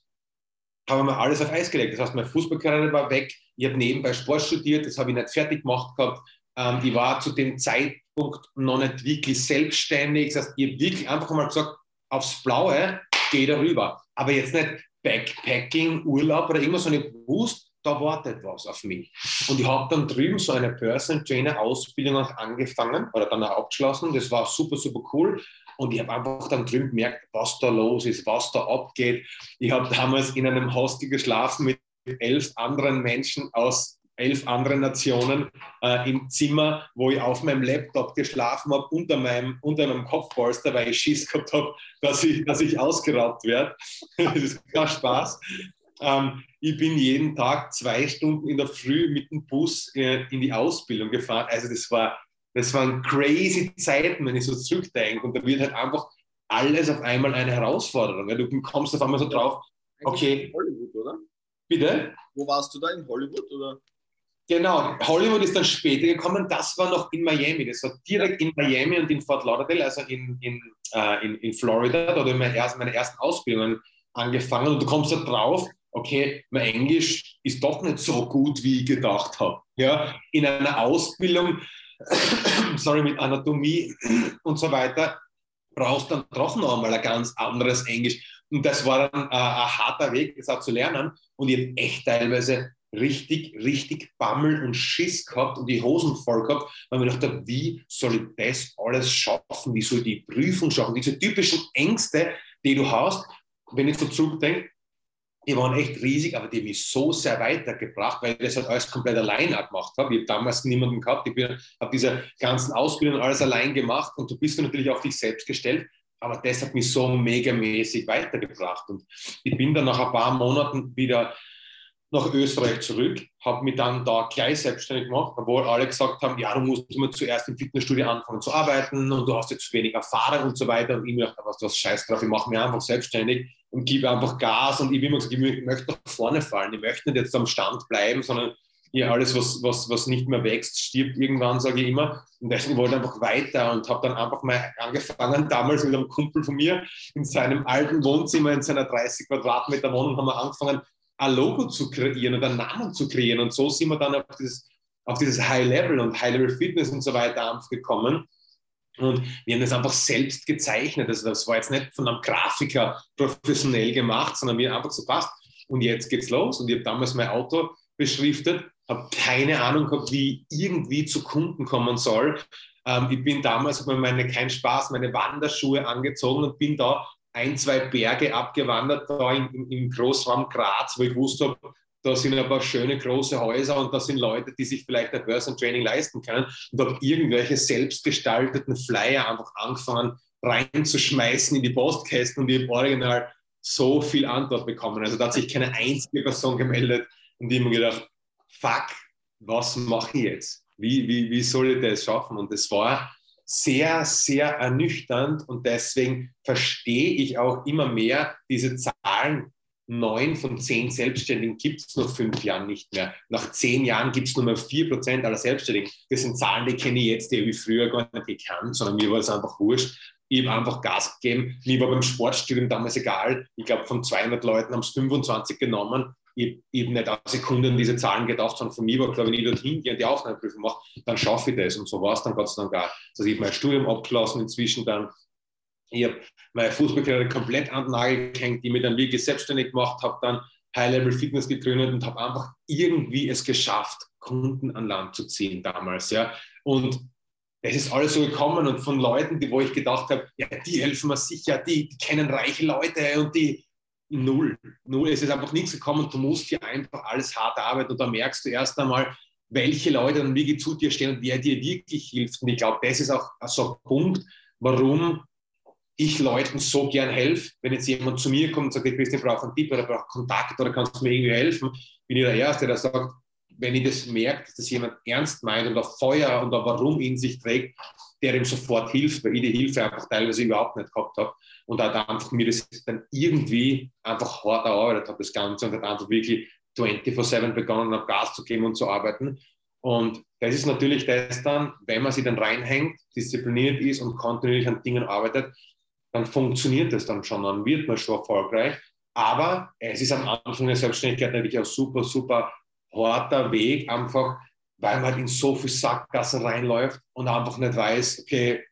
habe mir alles auf Eis gelegt. Das heißt, meine Fußballkarriere war weg. Ich habe nebenbei Sport studiert, das habe ich nicht fertig gemacht gehabt. Ähm, ich war zu dem Zeitpunkt noch nicht wirklich selbstständig. Das heißt, ich habe wirklich einfach mal gesagt, aufs Blaue, geh darüber. Aber jetzt nicht Backpacking, Urlaub oder irgendwas, sondern ich wusste, da wartet was auf mich. Und ich habe dann drüben so eine Personal Trainer Ausbildung auch angefangen oder dann auch abgeschlossen. Das war super, super cool. Und ich habe einfach dann drüben gemerkt, was da los ist, was da abgeht. Ich habe damals in einem Hostel geschlafen mit elf anderen Menschen aus elf anderen Nationen äh, im Zimmer, wo ich auf meinem Laptop geschlafen habe, unter meinem, unter meinem Kopfpolster, weil ich Schiss gehabt habe, dass ich, dass ich ausgeraubt werde. das ist kein Spaß. Ähm, ich bin jeden Tag zwei Stunden in der Früh mit dem Bus äh, in die Ausbildung gefahren. Also das war, das waren crazy Zeiten, wenn ich so zurückdenke. Und da wird halt einfach alles auf einmal eine Herausforderung. Du kommst auf einmal so drauf, okay. In Hollywood, oder? Bitte? Wo warst du da? In Hollywood, oder? Genau, Hollywood ist dann später gekommen. Das war noch in Miami. Das war direkt in Miami und in Fort Lauderdale, also in, in, äh, in, in Florida. Da habe ich meine ersten, meine ersten Ausbildungen angefangen. Und du kommst da drauf, okay, mein Englisch ist doch nicht so gut, wie ich gedacht habe. Ja, in einer Ausbildung, sorry, mit Anatomie und so weiter, brauchst du dann doch noch einmal ein ganz anderes Englisch. Und das war dann äh, ein harter Weg, das auch zu lernen. Und ich habe echt teilweise richtig, richtig Bammel und Schiss gehabt und die Hosen voll gehabt, weil ich mir gedacht wie soll ich das alles schaffen? Wie soll ich die Prüfung schaffen? Diese typischen Ängste, die du hast, wenn ich so zurückdenke, die waren echt riesig, aber die haben mich so sehr weitergebracht, weil ich das halt alles komplett allein gemacht habe. Ich habe damals niemanden gehabt, ich habe diese ganzen Ausbildungen alles allein gemacht und du bist natürlich auf dich selbst gestellt, aber das hat mich so megamäßig weitergebracht. Und ich bin dann nach ein paar Monaten wieder nach Österreich zurück, habe mich dann da gleich selbstständig gemacht, obwohl alle gesagt haben, ja, du musst immer zuerst im Fitnessstudio anfangen zu arbeiten und du hast jetzt wenig Erfahrung und so weiter. Und ich mir dachte, was, was scheiß drauf, ich mache mich einfach selbstständig und gebe einfach Gas. Und ich habe immer gesagt, ich möchte nach vorne fallen. Ich möchte nicht jetzt am Stand bleiben, sondern hier alles, was, was, was nicht mehr wächst, stirbt irgendwann, sage ich immer. Und deswegen wollte ich einfach weiter und habe dann einfach mal angefangen, damals mit einem Kumpel von mir in seinem alten Wohnzimmer, in seiner 30 Quadratmeter Wohnung, haben wir angefangen, ein Logo zu kreieren oder einen Namen zu kreieren. Und so sind wir dann auf dieses, auf dieses High Level und High Level Fitness und so weiter gekommen. Und wir haben das einfach selbst gezeichnet. Also das war jetzt nicht von einem Grafiker professionell gemacht, sondern mir einfach so passt. Und jetzt geht's los. Und ich habe damals mein Auto beschriftet, habe keine Ahnung gehabt, wie irgendwie zu Kunden kommen soll. Ähm, ich bin damals, habe mir meine, kein Spaß, meine Wanderschuhe angezogen und bin da ein, zwei Berge abgewandert, da im, im Großraum Graz, wo ich wusste, da sind ein paar schöne große Häuser und da sind Leute, die sich vielleicht ein Börsentraining leisten können und habe irgendwelche selbstgestalteten Flyer einfach angefangen reinzuschmeißen in die Postkästen und ich habe original so viel Antwort bekommen. Also da hat sich keine einzige Person gemeldet und habe mir gedacht, fuck, was mache ich jetzt? Wie, wie, wie soll ich das schaffen? Und das war sehr, sehr ernüchternd und deswegen verstehe ich auch immer mehr diese Zahlen. Neun von zehn Selbstständigen gibt es noch fünf Jahren nicht mehr. Nach zehn Jahren gibt es nur mehr vier Prozent aller Selbstständigen. Das sind Zahlen, die kenne ich jetzt, die habe ich früher gar nicht gekannt, sondern mir war es einfach wurscht. Ich habe einfach Gas gegeben. Mir war beim Sportstudium damals egal. Ich glaube, von 200 Leuten haben es 25 genommen ich, ich habe nicht eine Sekunde an diese Zahlen gedacht, sondern von mir war klar, wenn ich dorthin gehe und die Aufnahmeprüfung mache, dann schaffe ich das. Und so war es dann Gott sei Dank auch. Also ich habe mein Studium abgeschlossen inzwischen dann. Ich habe meine Fußballkarriere komplett an den Nagel gehängt, die mich dann wirklich selbstständig gemacht habe, dann High-Level Fitness gegründet und habe einfach irgendwie es geschafft, Kunden an Land zu ziehen damals. Ja. Und es ist alles so gekommen und von Leuten, die, wo ich gedacht habe, ja, die helfen mir sicher, die, die kennen reiche Leute und die, null. Null. Es ist einfach nichts gekommen. Du musst hier einfach alles hart arbeiten und da merkst du erst einmal, welche Leute dann wirklich zu dir stehen und wer dir wirklich hilft. Und ich glaube, das ist auch so ein Punkt, warum ich Leuten so gern helfe. Wenn jetzt jemand zu mir kommt und sagt, ich Christian, brauche einen Tipp oder brauche Kontakt oder kannst du mir irgendwie helfen, bin ich der Erste, der sagt, wenn ich das merke, dass das jemand ernst meint und auch Feuer und auch Warum in sich trägt, der ihm sofort hilft, weil ich die Hilfe einfach teilweise überhaupt nicht gehabt habe und hat einfach mir das dann irgendwie einfach hart erarbeitet habe, das Ganze und hat einfach wirklich 24-7 begonnen, auf Gas zu geben und zu arbeiten. Und das ist natürlich das dann, wenn man sich dann reinhängt, diszipliniert ist und kontinuierlich an Dingen arbeitet, dann funktioniert das dann schon, dann wird man schon erfolgreich. Aber es ist am Anfang der Selbstständigkeit natürlich auch super, super harter Weg, einfach weil man halt in so viel Sackgassen reinläuft und einfach nicht weiß, okay,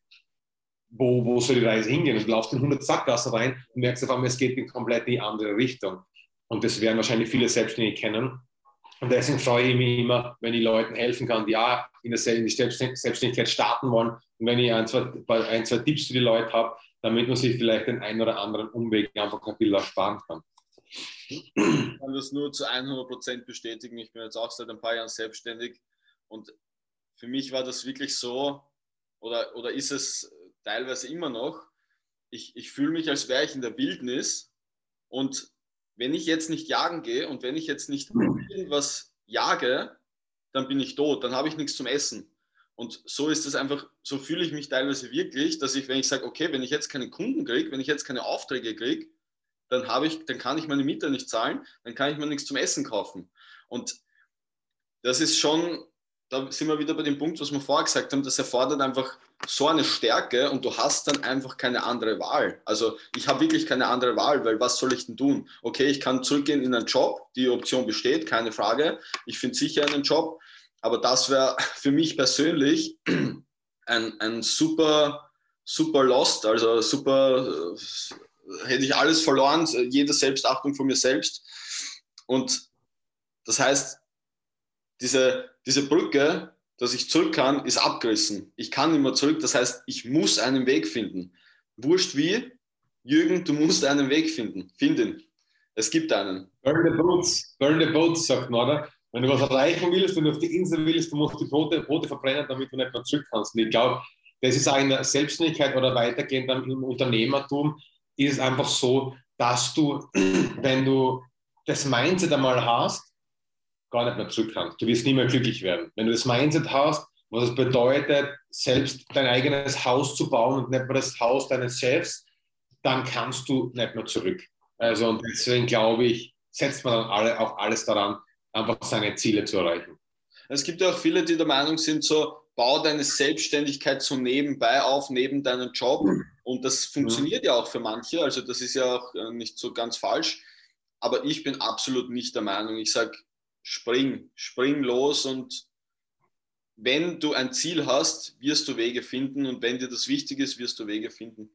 wo, wo soll die Reise hingehen? Und du laufst in 100 Sackgassen rein und merkst auf einmal, es geht in komplett die andere Richtung. Und das werden wahrscheinlich viele Selbstständige kennen. Und deswegen freue ich mich immer, wenn ich Leuten helfen kann, die ja in der Selbstständigkeit starten wollen. Und wenn ich ein, zwei, ein, zwei Tipps für die Leute habe, damit man sich vielleicht den einen oder anderen Umweg einfach ein bisschen ersparen kann. Ich kann das nur zu 100% bestätigen. Ich bin jetzt auch seit ein paar Jahren selbstständig und für mich war das wirklich so, oder, oder ist es teilweise immer noch, ich, ich fühle mich, als wäre ich in der Wildnis und wenn ich jetzt nicht jagen gehe und wenn ich jetzt nicht irgendwas jage, dann bin ich tot, dann habe ich nichts zum Essen. Und so ist es einfach, so fühle ich mich teilweise wirklich, dass ich, wenn ich sage, okay, wenn ich jetzt keine Kunden kriege, wenn ich jetzt keine Aufträge kriege, dann habe ich, dann kann ich meine Miete nicht zahlen, dann kann ich mir nichts zum Essen kaufen. Und das ist schon da sind wir wieder bei dem Punkt, was wir vorher gesagt haben, das erfordert einfach so eine Stärke und du hast dann einfach keine andere Wahl. Also ich habe wirklich keine andere Wahl, weil was soll ich denn tun? Okay, ich kann zurückgehen in einen Job, die Option besteht, keine Frage. Ich finde sicher einen Job, aber das wäre für mich persönlich ein, ein super, super Lost, also super, äh, hätte ich alles verloren, jede Selbstachtung von mir selbst. Und das heißt, diese, diese Brücke, dass ich zurück kann, ist abgerissen. Ich kann nicht mehr zurück. Das heißt, ich muss einen Weg finden. Wurscht wie, Jürgen, du musst einen Weg finden. Finden. Es gibt einen. Burn the boats. Burn the boats, sagt man, oder? Wenn du was erreichen willst, wenn du auf die Insel willst, du musst die Boote, Boote verbrennen, damit du nicht mehr zurück kannst. Und ich glaube, das ist auch in der Selbstständigkeit oder weitergehend im Unternehmertum, ist es einfach so, dass du, wenn du das Mindset einmal hast, gar nicht mehr zurück kannst. Du wirst nie mehr glücklich werden. Wenn du das Mindset hast, was es bedeutet, selbst dein eigenes Haus zu bauen und nicht mehr das Haus deines Chefs, dann kannst du nicht mehr zurück. Also und deswegen glaube ich, setzt man dann alle, auch alles daran, einfach seine Ziele zu erreichen. Es gibt ja auch viele, die der Meinung sind, so, bau deine Selbstständigkeit so nebenbei auf, neben deinem Job. Und das funktioniert ja auch für manche, also das ist ja auch äh, nicht so ganz falsch. Aber ich bin absolut nicht der Meinung. Ich sage, spring, spring los und wenn du ein Ziel hast, wirst du Wege finden und wenn dir das wichtig ist, wirst du Wege finden.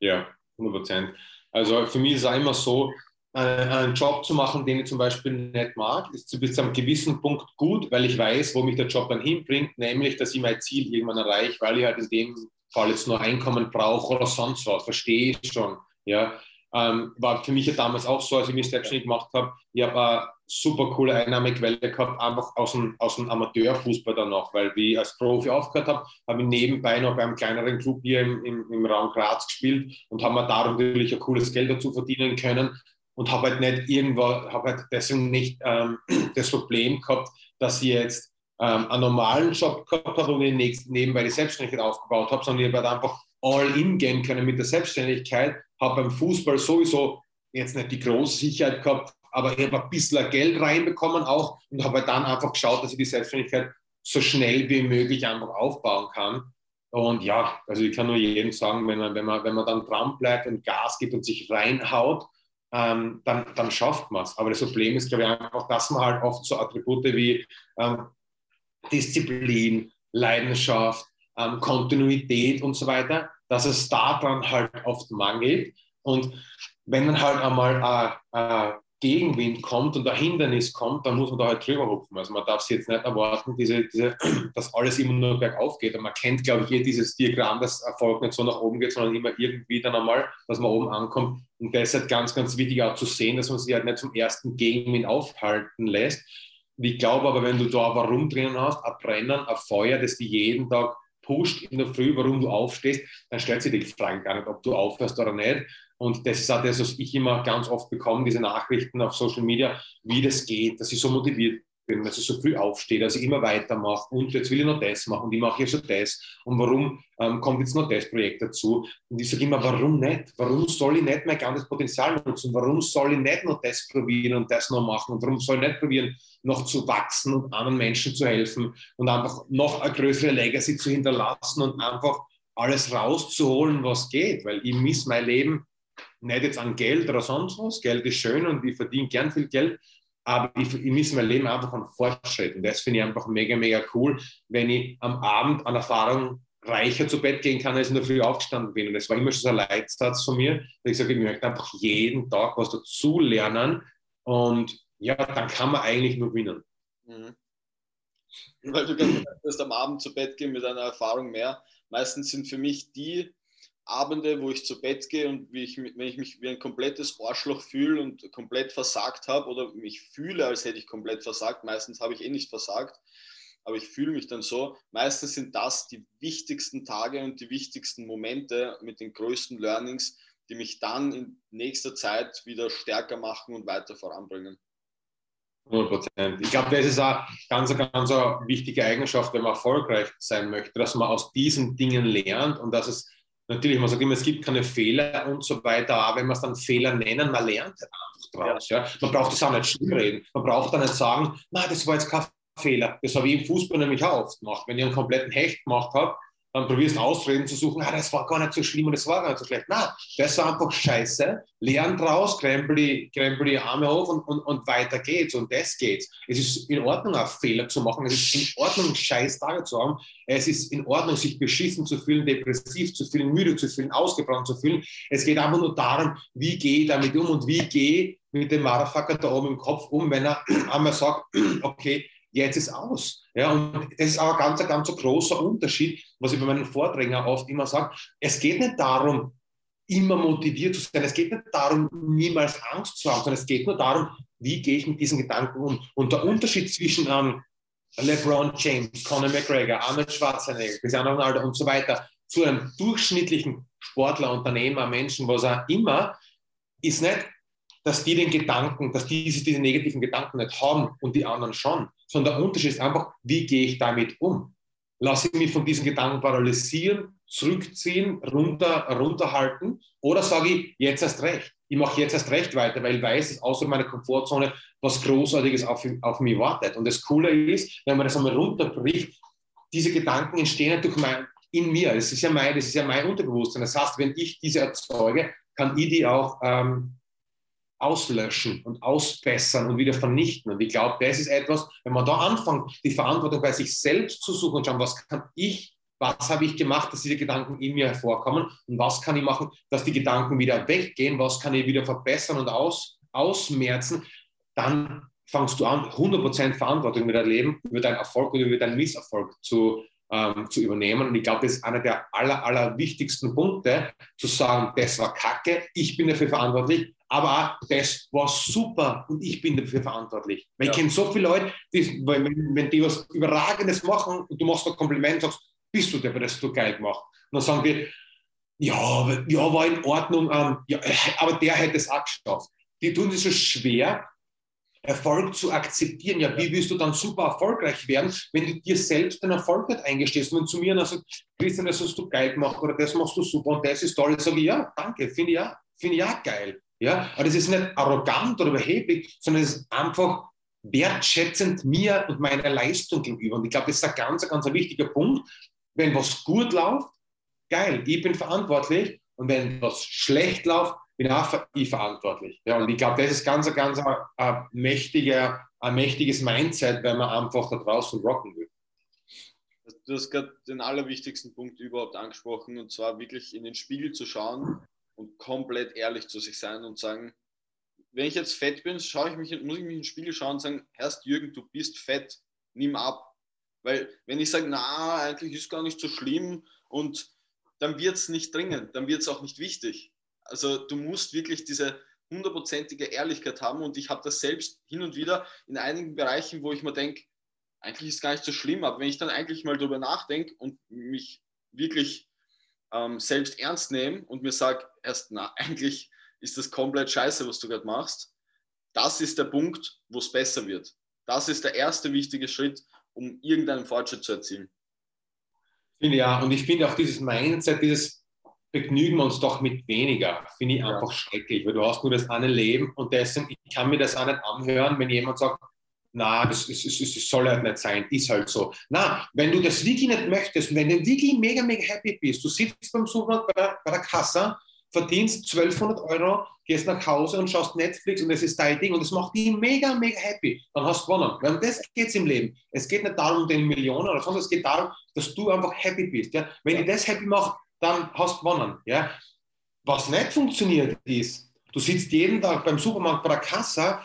Ja, 100 Prozent. Also für mich ist es auch immer so, einen Job zu machen, den ich zum Beispiel nicht mag, ist bis zu einem gewissen Punkt gut, weil ich weiß, wo mich der Job dann hinbringt, nämlich, dass ich mein Ziel irgendwann erreiche, weil ich halt in dem Fall jetzt nur Einkommen brauche oder sonst was, verstehe ich schon. Ja, ähm, war für mich ja damals auch so, als ich mich selbstständig gemacht habe. Ich habe eine super coole Einnahmequelle gehabt, einfach aus dem, aus dem Amateurfußball dann noch, weil wie ich als Profi aufgehört habe, habe ich nebenbei noch beim kleineren Club hier im, im, im Raum Graz gespielt und habe mir da natürlich ein cooles Geld dazu verdienen können und habe halt nicht irgendwo, habe halt deswegen nicht ähm, das Problem gehabt, dass ich jetzt ähm, einen normalen Job gehabt habe und nebenbei die Selbstständigkeit aufgebaut habe, sondern ich habe halt einfach all in gehen können mit der Selbstständigkeit habe beim Fußball sowieso jetzt nicht die große Sicherheit gehabt, aber ich habe ein bisschen Geld reinbekommen auch und habe dann einfach geschaut, dass ich die Selbstständigkeit so schnell wie möglich einfach aufbauen kann. Und ja, also ich kann nur jedem sagen, wenn man, wenn man, wenn man dann dran bleibt und Gas gibt und sich reinhaut, ähm, dann, dann schafft man es. Aber das Problem ist, glaube ich, einfach, dass man halt oft so Attribute wie ähm, Disziplin, Leidenschaft, ähm, Kontinuität und so weiter, dass es daran halt oft mangelt. Und wenn dann halt einmal ein, ein Gegenwind kommt und ein Hindernis kommt, dann muss man da halt drüber hupfen. Also man darf sich jetzt nicht erwarten, diese, diese, dass alles immer nur bergauf geht. Und man kennt, glaube ich, hier dieses Diagramm, dass Erfolg nicht so nach oben geht, sondern immer irgendwie dann einmal, dass man oben ankommt. Und das ist halt ganz, ganz wichtig auch zu sehen, dass man sich halt nicht zum ersten Gegenwind aufhalten lässt. Ich glaube aber, wenn du da Warum drinnen hast, ein Brennen, ein Feuer, das die jeden Tag pusht in der Früh, warum du aufstehst, dann stellt sich die Frage gar nicht, ob du aufhörst oder nicht. Und das ist auch das, was ich immer ganz oft bekomme, diese Nachrichten auf Social Media, wie das geht, dass ich so motiviert bin, dass ich so früh aufstehe, dass ich immer weitermache. Und jetzt will ich noch das machen und ich mache ja schon das. Und warum ähm, kommt jetzt noch das Projekt dazu? Und ich sage immer, warum nicht? Warum soll ich nicht mein ganzes Potenzial nutzen? Warum soll ich nicht noch das probieren und das noch machen? Und warum soll ich nicht probieren, noch zu wachsen und anderen Menschen zu helfen und einfach noch eine größere Legacy zu hinterlassen und einfach alles rauszuholen, was geht, weil ich miss mein Leben nicht jetzt an Geld oder sonst was. Geld ist schön und ich verdiene gern viel Geld, aber ich, ich misse mein Leben einfach an Fortschritt. Und das finde ich einfach mega, mega cool, wenn ich am Abend an Erfahrung reicher zu Bett gehen kann, als ich in der Früh aufgestanden bin. Und das war immer schon so ein Leitsatz von mir, dass ich sage, ich möchte einfach jeden Tag was dazu lernen und ja, dann kann man eigentlich nur gewinnen. Mhm. Weil du gesagt hast, am Abend zu Bett gehen mit einer Erfahrung mehr. Meistens sind für mich die Abende, wo ich zu Bett gehe und ich, wenn ich mich wie ein komplettes Arschloch fühle und komplett versagt habe oder mich fühle, als hätte ich komplett versagt, meistens habe ich eh nicht versagt, aber ich fühle mich dann so. Meistens sind das die wichtigsten Tage und die wichtigsten Momente mit den größten Learnings, die mich dann in nächster Zeit wieder stärker machen und weiter voranbringen. 100 Prozent. Ich glaube, das ist eine ganz, ganz eine wichtige Eigenschaft, wenn man erfolgreich sein möchte, dass man aus diesen Dingen lernt und dass es natürlich, man sagt immer, es gibt keine Fehler und so weiter, aber wenn man es dann Fehler nennen, man lernt einfach draus. Ja. Man braucht das auch nicht schlimm reden. Man braucht dann nicht sagen, na, das war jetzt kein Fehler. Das habe ich im Fußball nämlich auch oft gemacht. Wenn ich einen kompletten Hecht gemacht habe, dann probierst Ausreden zu suchen, ah, das war gar nicht so schlimm und das war gar nicht so schlecht. Nein, das war einfach scheiße. Lern draus, krempel die, krempel die Arme hoch und, und, und weiter geht's und das geht's. Es ist in Ordnung, auch Fehler zu machen. Es ist in Ordnung, scheiß Tage zu haben. Es ist in Ordnung, sich beschissen zu fühlen, depressiv zu fühlen, müde zu fühlen, ausgebrannt zu fühlen. Es geht einfach nur darum, wie gehe ich damit um und wie gehe ich mit dem Motherfucker da oben im Kopf um, wenn er einmal sagt, okay, jetzt ist aus. Ja, und das ist auch ein ganz, ganz großer Unterschied, was ich bei meinen Vorträgen oft immer sage. Es geht nicht darum, immer motiviert zu sein. Es geht nicht darum, niemals Angst zu haben, sondern es geht nur darum, wie gehe ich mit diesen Gedanken um. Und der Unterschied zwischen ähm, LeBron James, Conor McGregor, Arnold Schwarzenegger, Cristiano Ronaldo und so weiter zu einem durchschnittlichen Sportler, Unternehmer, Menschen, was er immer, ist nicht, dass die den Gedanken, dass diese, diese negativen Gedanken nicht haben und die anderen schon, sondern der Unterschied ist einfach, wie gehe ich damit um? Lasse ich mich von diesen Gedanken paralysieren, zurückziehen, runter, runterhalten oder sage ich jetzt erst recht? Ich mache jetzt erst recht weiter, weil ich weiß, dass außer meiner Komfortzone was Großartiges auf, auf mich wartet. Und das Coole ist, wenn man das einmal runterbricht, diese Gedanken entstehen durch mein, in mir. Das ist ja mein, das ist ja mein Unterbewusstsein. Das heißt, wenn ich diese erzeuge, kann ich die auch ähm, auslöschen und ausbessern und wieder vernichten. Und ich glaube, das ist etwas, wenn man da anfängt, die Verantwortung bei sich selbst zu suchen und schauen, was kann ich, was habe ich gemacht, dass diese Gedanken in mir hervorkommen und was kann ich machen, dass die Gedanken wieder weggehen, was kann ich wieder verbessern und aus, ausmerzen, dann fangst du an, 100% Verantwortung über dein Leben, über deinen Erfolg oder über deinen Misserfolg zu, ähm, zu übernehmen. Und ich glaube, das ist einer der aller, aller wichtigsten Punkte, zu sagen, das war kacke, ich bin dafür verantwortlich, aber auch, das war super und ich bin dafür verantwortlich. Weil ja. ich kenne so viele Leute, die, wenn, wenn die was Überragendes machen und du machst ein Kompliment, sagst, bist du der, das du geil gemacht. Und dann sagen die, ja, ja, war in Ordnung, ähm, ja, aber der hätte es auch geschafft. Die tun es so schwer, Erfolg zu akzeptieren. Ja, wie willst du dann super erfolgreich werden, wenn du dir selbst den Erfolg nicht eingestehst? Und wenn zu mir dann sagst, Christian, das hast du geil gemacht oder das machst du super und das ist toll, sage ich, ja, danke, finde ich ja, finde ich ja geil. Ja, aber das ist nicht arrogant oder überheblich, sondern es ist einfach wertschätzend mir und meiner Leistung gegenüber. Und ich glaube, das ist ein ganz, ganz wichtiger Punkt. Wenn was gut läuft, geil, ich bin verantwortlich. Und wenn was schlecht läuft, bin auch ich verantwortlich. Ja, und ich glaube, das ist ganz, ganz ein, ein, mächtiger, ein mächtiges Mindset, wenn man einfach da draußen rocken will. Du hast gerade den allerwichtigsten Punkt überhaupt angesprochen, und zwar wirklich in den Spiegel zu schauen und komplett ehrlich zu sich sein und sagen, wenn ich jetzt fett bin, schaue ich mich, muss ich mich in den Spiegel schauen und sagen, Herrst Jürgen, du bist fett, nimm ab. Weil wenn ich sage, na, eigentlich ist gar nicht so schlimm und dann wird es nicht dringend, dann wird es auch nicht wichtig. Also du musst wirklich diese hundertprozentige Ehrlichkeit haben und ich habe das selbst hin und wieder in einigen Bereichen, wo ich mir denke, eigentlich ist es gar nicht so schlimm, aber wenn ich dann eigentlich mal darüber nachdenke und mich wirklich ähm, selbst ernst nehme und mir sage, erst, na, eigentlich ist das komplett scheiße, was du gerade machst, das ist der Punkt, wo es besser wird. Das ist der erste wichtige Schritt, um irgendeinen Fortschritt zu erzielen. Ja, und ich finde auch dieses Mindset, dieses begnügen wir uns doch mit weniger. Finde ich ja. einfach schrecklich, weil du hast nur das eine Leben und deswegen, ich kann mir das auch nicht anhören, wenn jemand sagt, na, das, das, das, das, soll halt nicht sein, ist halt so. Na, wenn du das wirklich nicht möchtest, wenn du wirklich mega, mega happy bist, du sitzt beim Supermarkt bei der, bei der Kasse, verdienst 1200 Euro, gehst nach Hause und schaust Netflix und es ist dein Ding und es macht dich mega, mega happy, dann hast du gewonnen. Weil um das geht es im Leben. Es geht nicht darum, um den Millionen oder sonst, es geht darum, dass du einfach happy bist. Ja? Wenn ja. dich das happy macht, dann hast du gewonnen. Ja? Was nicht funktioniert ist, du sitzt jeden Tag beim Supermarkt bei der Kasse,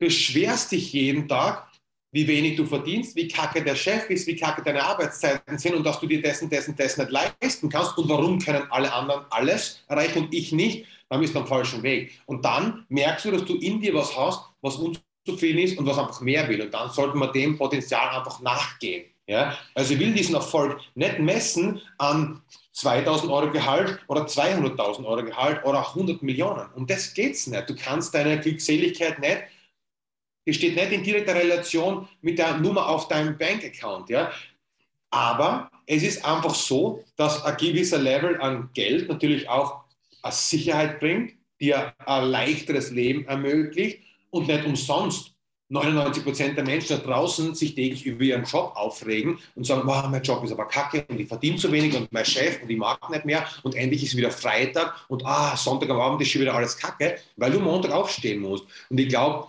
beschwerst dich jeden Tag, wie wenig du verdienst, wie kacke der Chef ist, wie kacke deine Arbeitszeiten sind und dass du dir dessen, dessen, dessen nicht leisten kannst und warum können alle anderen alles erreichen und ich nicht, dann bist du am falschen Weg. Und dann merkst du, dass du in dir was hast, was unzufrieden ist und was einfach mehr will. Und dann sollten wir dem Potenzial einfach nachgehen. Ja? Also ich will diesen Erfolg nicht messen an 2000 Euro Gehalt oder 200.000 Euro Gehalt oder 100 Millionen. Um das geht es nicht. Du kannst deine Glückseligkeit nicht, die steht nicht in direkter Relation mit der Nummer auf deinem Bankaccount. Ja? Aber es ist einfach so, dass ein gewisser Level an Geld natürlich auch eine Sicherheit bringt, dir ein leichteres Leben ermöglicht und nicht umsonst 99 Prozent der Menschen da draußen sich täglich über ihren Job aufregen und sagen, wow, mein Job ist aber kacke und ich verdiene zu wenig und mein Chef und ich mag nicht mehr und endlich ist wieder Freitag und ah, Sonntag am Abend ist schon wieder alles kacke, weil du Montag aufstehen musst. Und ich glaube,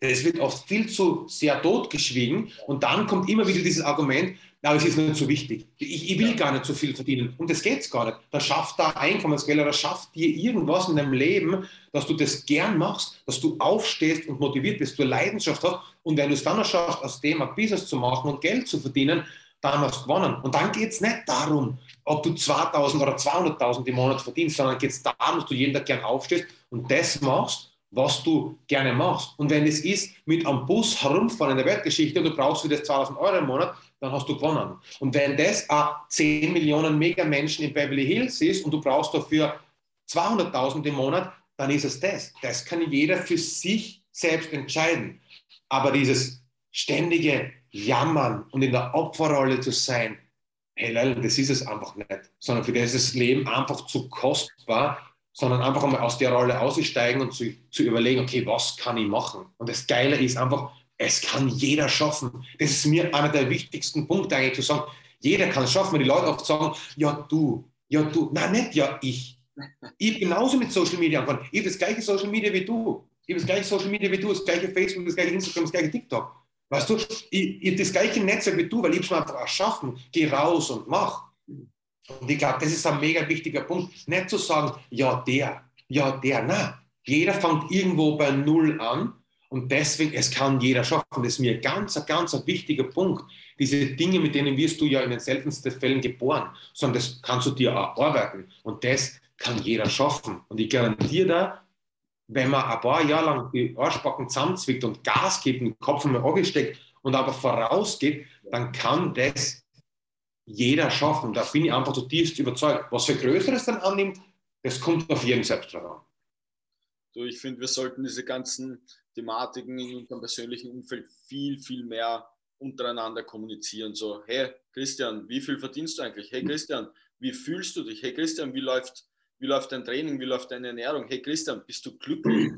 es wird oft viel zu sehr totgeschwiegen und dann kommt immer wieder dieses Argument, aber es ist nicht so wichtig. Ich, ich will gar nicht so viel verdienen. Und das geht gar nicht. Dann schafft da Einkommensquelle oder schafft dir irgendwas in deinem Leben, dass du das gern machst, dass du aufstehst und motiviert bist, du Leidenschaft hast. Und wenn du es dann noch schaffst, aus dem ein Business zu machen und Geld zu verdienen, dann hast du gewonnen. Und dann geht es nicht darum, ob du 2000 oder 200.000 im Monat verdienst, sondern geht es darum, dass du jeden Tag gern aufstehst und das machst, was du gerne machst. Und wenn es ist, mit am Bus herumfahren in der Weltgeschichte und du brauchst für das 2000 Euro im Monat, dann hast du gewonnen. Und wenn das 10 Millionen Mega-Menschen in Beverly Hills ist und du brauchst dafür 200.000 im Monat, dann ist es das. Das kann jeder für sich selbst entscheiden. Aber dieses ständige Jammern und in der Opferrolle zu sein, hey Leute, das ist es einfach nicht. Sondern für das ist das Leben einfach zu kostbar, sondern einfach mal aus der Rolle aussteigen und zu, zu überlegen, okay, was kann ich machen? Und das Geile ist einfach, es kann jeder schaffen. Das ist mir einer der wichtigsten Punkte eigentlich zu sagen, jeder kann es schaffen, wenn die Leute oft sagen, ja du, ja du, nein, nicht ja ich, Ich genauso mit Social Media angefangen. Ich habe das gleiche Social Media wie du. Ich habe das gleiche Social Media wie du, das gleiche Facebook, das gleiche Instagram, das gleiche TikTok. Weißt du, ich, ich habe das gleiche Netzwerk wie du, weil ich es mir einfach erschaffen. Geh raus und mach. Und ich glaube, das ist ein mega wichtiger Punkt. Nicht zu sagen, ja, der, ja, der. Nein, jeder fängt irgendwo bei Null an und deswegen, es kann jeder schaffen. Das ist mir ein ganz, ganz ein wichtiger Punkt. Diese Dinge, mit denen wirst du ja in den seltensten Fällen geboren, sondern das kannst du dir erarbeiten. Und das kann jeder schaffen. Und ich garantiere da, wenn man ein paar Jahre lang die Arschbacken zusammenzwickt und Gas gibt, den Kopf mal angesteckt und aber vorausgeht, dann kann das jeder schaffen. Da bin ich einfach zutiefst überzeugt. Was für Größeres dann annimmt, das kommt auf jeden selbst drauf. So, ich finde, wir sollten diese ganzen Thematiken in unserem persönlichen Umfeld viel, viel mehr untereinander kommunizieren. So, hey Christian, wie viel verdienst du eigentlich? Hey Christian, wie fühlst du dich? Hey Christian, wie läuft, wie läuft dein Training? Wie läuft deine Ernährung? Hey Christian, bist du glücklich?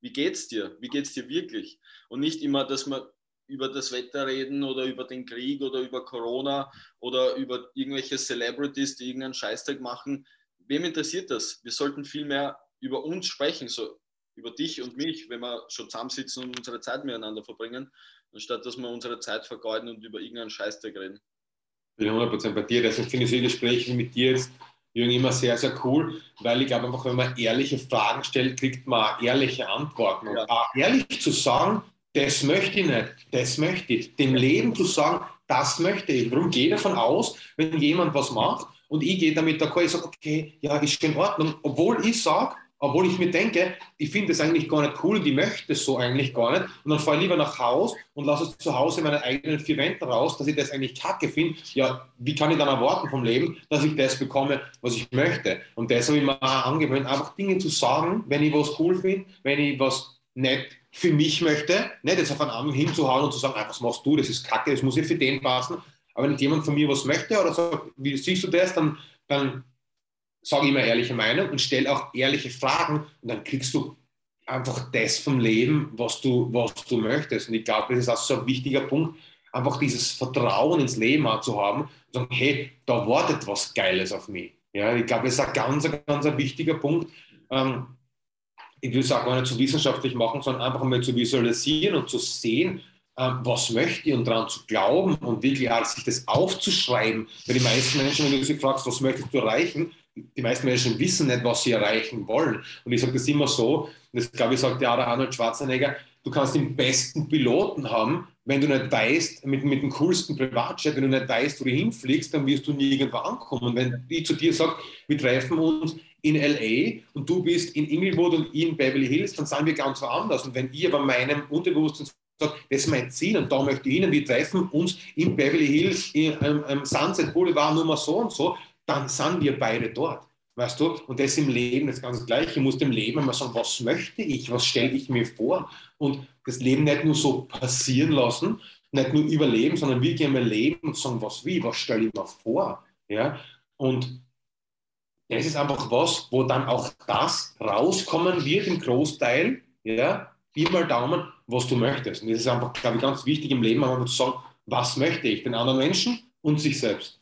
Wie geht's dir? Wie geht's dir wirklich? Und nicht immer, dass man über das Wetter reden oder über den Krieg oder über Corona oder über irgendwelche Celebrities, die irgendeinen Scheißtag machen. Wem interessiert das? Wir sollten viel mehr über uns sprechen, so über dich und mich, wenn wir schon zusammensitzen und unsere Zeit miteinander verbringen, anstatt dass wir unsere Zeit vergeuden und über irgendeinen Scheißtag reden. Ich bin 100% bei dir. Deswegen finde ich Gespräche mit dir jetzt Jürgen, immer sehr, sehr cool, weil ich glaube einfach, wenn man ehrliche Fragen stellt, kriegt man ehrliche Antworten. Und auch ehrlich zu sagen, das möchte ich nicht, das möchte ich. Dem Leben zu sagen, das möchte ich. Darum gehe ich davon aus, wenn jemand was macht und ich gehe damit d'accord, ich sage, okay, ja, ist schon in Ordnung, obwohl ich sage, obwohl ich mir denke, ich finde es eigentlich gar nicht cool und ich möchte es so eigentlich gar nicht. Und dann fahre ich lieber nach Hause und lasse es zu Hause in meinen eigenen vier Wänden raus, dass ich das eigentlich kacke finde. Ja, wie kann ich dann erwarten vom Leben, dass ich das bekomme, was ich möchte? Und das habe ich mir auch angewöhnt, einfach Dinge zu sagen, wenn ich was cool finde, wenn ich was nicht für mich möchte, nicht jetzt auf einen anderen hinzuhauen und zu sagen, ah, was machst du, das ist kacke, das muss ja für den passen. Aber wenn jemand von mir was möchte oder sagt, wie siehst du das, dann, dann sage immer ehrliche Meinung und stelle auch ehrliche Fragen und dann kriegst du einfach das vom Leben, was du, was du möchtest. Und ich glaube, das ist auch so ein wichtiger Punkt, einfach dieses Vertrauen ins Leben zu haben und sagen, hey, da wartet was Geiles auf mich. Ja, ich glaube, das ist ein ganz, ganz ein wichtiger Punkt. Ähm, ich will es auch gar nicht so wissenschaftlich machen, sondern einfach mal zu visualisieren und zu sehen, ähm, was möchte ich und daran zu glauben und wirklich auch sich das aufzuschreiben. Weil die meisten Menschen, wenn du sie fragst, was möchtest du erreichen, die meisten Menschen wissen nicht, was sie erreichen wollen. Und ich sage das immer so, das glaube ich, sagt ja der Arnold Schwarzenegger, du kannst den besten Piloten haben, wenn du nicht weißt, mit, mit dem coolsten Privatjet, wenn du nicht weißt, wo du hinfliegst, dann wirst du nirgendwo ankommen. Und wenn ich zu dir sage, wir treffen uns in LA und du bist in Inglewood und in Beverly Hills, dann sind wir ganz woanders. Und wenn ich aber meinem Unterbewusstsein sage, das ist mein Ziel und da möchte ich hin wir treffen uns in Beverly Hills im, im Sunset Boulevard Nummer so und so, dann sind wir beide dort. Weißt du? Und das im Leben das ganz Gleiche. Ich muss dem Leben immer sagen, was möchte ich, was stelle ich mir vor? Und das Leben nicht nur so passieren lassen, nicht nur überleben, sondern wirklich einmal leben und sagen, was wie, was stelle ich mir vor? Ja? Und das ist einfach was, wo dann auch das rauskommen wird im Großteil, ja, wie mal Daumen, was du möchtest. Und das ist einfach, glaube ich, ganz wichtig im Leben, einfach zu sagen, was möchte ich, den anderen Menschen und sich selbst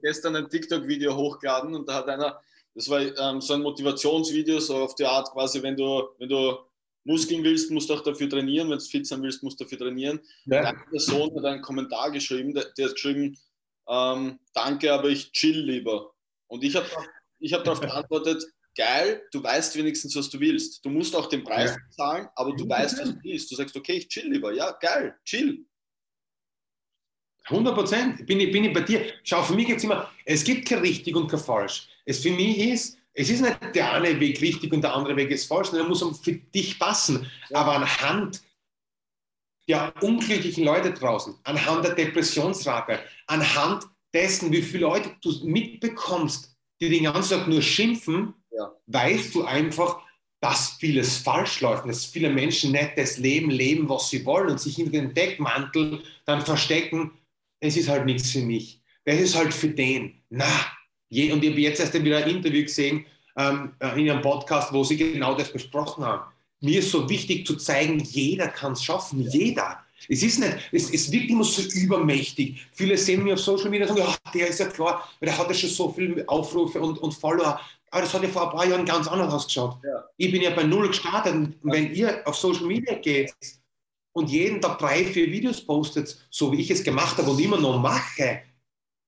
gestern ein TikTok-Video hochgeladen und da hat einer, das war ähm, so ein Motivationsvideo, so auf die Art quasi, wenn du, wenn du Muskeln willst, musst du auch dafür trainieren, wenn du fit sein willst, musst du dafür trainieren. Ja. Eine Person hat einen Kommentar geschrieben, der, der hat geschrieben, ähm, danke, aber ich chill lieber. Und ich habe ich hab darauf geantwortet, geil, du weißt wenigstens, was du willst. Du musst auch den Preis ja. zahlen, aber du weißt, was du willst. Du sagst, okay, ich chill lieber. Ja, geil, chill. 100 Prozent bin ich, bin ich bei dir. Schau, für mich gibt es immer, es gibt kein richtig und kein falsch. Es für mich ist, es ist nicht der eine Weg richtig und der andere Weg ist falsch, sondern er muss für dich passen. Aber anhand der unglücklichen Leute draußen, anhand der Depressionsrate, anhand dessen, wie viele Leute du mitbekommst, die den ganzen Tag nur schimpfen, ja. weißt du einfach, dass vieles falsch läuft, dass viele Menschen nicht das Leben leben, was sie wollen und sich hinter den Deckmantel dann verstecken, es ist halt nichts für mich. Das ist halt für den. Na, je, und ich habe jetzt erst wieder ein Interview gesehen ähm, äh, in einem Podcast, wo sie genau das besprochen haben. Mir ist so wichtig zu zeigen, jeder kann es schaffen, jeder. Es ist nicht, es, es wirkt immer so übermächtig. Viele sehen mich auf Social Media und sagen, ja, der ist ja klar, der hat ja schon so viele Aufrufe und, und Follower. aber das hat ja vor ein paar Jahren ganz anders ausgeschaut. Ja. Ich bin ja bei Null gestartet und wenn ihr auf Social Media geht und jeden Tag drei, vier Videos postet, so wie ich es gemacht habe und immer noch mache,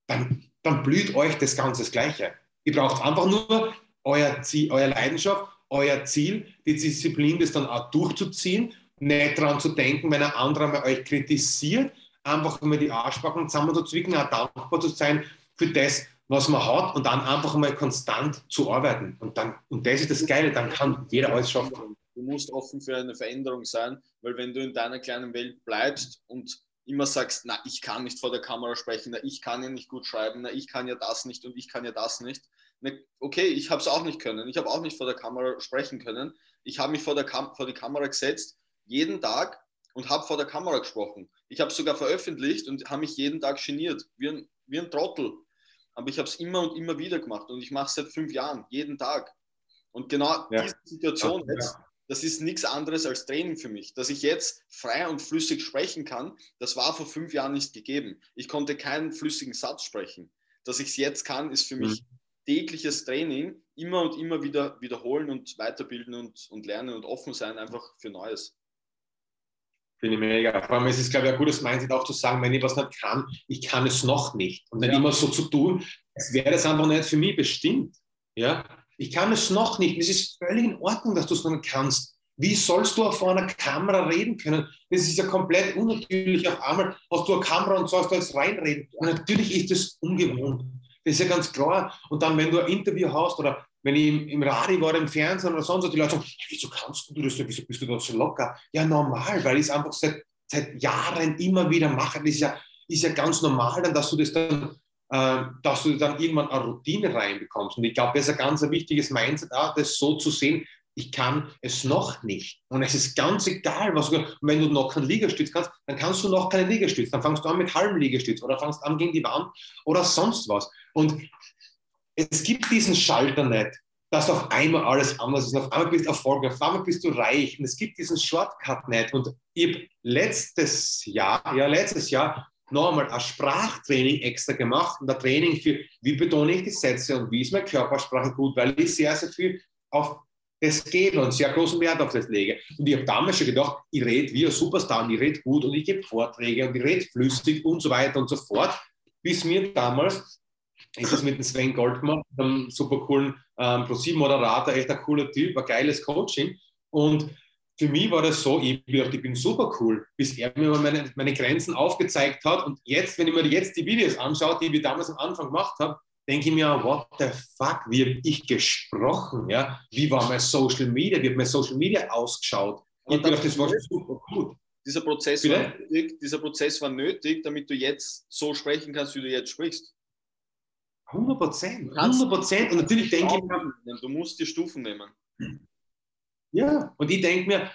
dann, dann blüht euch das Ganze das Gleiche. Ihr braucht einfach nur euer, Ziel, euer Leidenschaft, euer Ziel, die Disziplin, das dann auch durchzuziehen, nicht daran zu denken, wenn ein anderer mal euch kritisiert, einfach mal die Arschbacken zusammenzuzwicken, auch dankbar zu sein für das, was man hat und dann einfach mal konstant zu arbeiten. Und, dann, und das ist das Geile, dann kann jeder alles schaffen. Du musst offen für eine Veränderung sein, weil wenn du in deiner kleinen Welt bleibst und immer sagst, na, ich kann nicht vor der Kamera sprechen, na, ich kann ja nicht gut schreiben, na, ich kann ja das nicht und ich kann ja das nicht. Na, okay, ich habe es auch nicht können. Ich habe auch nicht vor der Kamera sprechen können. Ich habe mich vor, der Kam vor die Kamera gesetzt, jeden Tag und habe vor der Kamera gesprochen. Ich habe es sogar veröffentlicht und habe mich jeden Tag geniert, wie ein, wie ein Trottel. Aber ich habe es immer und immer wieder gemacht und ich mache es seit fünf Jahren, jeden Tag. Und genau ja. diese Situation ja. jetzt, das ist nichts anderes als Training für mich. Dass ich jetzt frei und flüssig sprechen kann, das war vor fünf Jahren nicht gegeben. Ich konnte keinen flüssigen Satz sprechen. Dass ich es jetzt kann, ist für mich mhm. tägliches Training, immer und immer wieder wiederholen und weiterbilden und, und lernen und offen sein, einfach für Neues. Finde ich mega. Vor allem ist es, glaube ich, ein gutes Mindset auch zu sagen, wenn ich was nicht kann, ich kann es noch nicht. Und dann ja. immer so zu tun, als wäre das einfach nicht für mich bestimmt. Ja? Ich kann es noch nicht. Es ist völlig in Ordnung, dass du es noch nicht kannst. Wie sollst du vor einer Kamera reden können? Das ist ja komplett unnatürlich. Auf einmal hast du eine Kamera und sollst da jetzt reinreden. Und natürlich ist das ungewohnt. Das ist ja ganz klar. Und dann, wenn du ein Interview hast oder wenn ich im, im Radio war, im Fernsehen oder sonst, die Leute sagen, wieso kannst du das, wieso bist du da so locker? Ja, normal, weil ich es einfach seit, seit Jahren immer wieder mache. Das ist ja, ist ja ganz normal, dann, dass du das dann, äh, dass du dann irgendwann eine Routine reinbekommst. Und ich glaube, das ist ein ganz wichtiges Mindset, auch das so zu sehen, ich kann es noch nicht. Und es ist ganz egal, was du, wenn du noch keinen Liegestütz kannst, dann kannst du noch keinen Liegestütz. Dann fangst du an mit halbem Liegestütz oder fangst an gegen die Wand oder sonst was. Und es gibt diesen Schalter nicht, dass auf einmal alles anders ist. Auf einmal bist du erfolgreich, auf einmal bist du reich. Und es gibt diesen Shortcut nicht. Und ich habe letztes Jahr, ja, letztes Jahr noch einmal ein Sprachtraining extra gemacht und ein Training für, wie betone ich die Sätze und wie ist meine Körpersprache gut, weil ich sehr, sehr viel auf das geht und sehr großen Wert auf das lege. Und ich habe damals schon gedacht, ich rede wie ein Superstar und ich rede gut und ich gebe Vorträge und ich rede flüssig und so weiter und so fort, bis mir damals ich das mit dem Sven Gold gemacht, einem super coolen ähm, Pro-7-Moderator, echt ein cooler Typ, ein geiles Coaching. Und für mich war das so, ich, ich bin super cool, bis er mir meine, meine Grenzen aufgezeigt hat. Und jetzt, wenn ich mir jetzt die Videos anschaue, die wir damals am Anfang gemacht haben, denke ich mir, what the fuck, wie habe ich gesprochen? Ja? Wie war mein Social Media? Wie hat mein Social Media ausgeschaut? Ich gedacht, das war super gut. Dieser Prozess, war nötig, dieser Prozess war nötig, damit du jetzt so sprechen kannst, wie du jetzt sprichst. 100 Prozent. 100 Prozent. Und natürlich denke ich mir. Du musst die Stufen nehmen. Ja, und ich denke mir,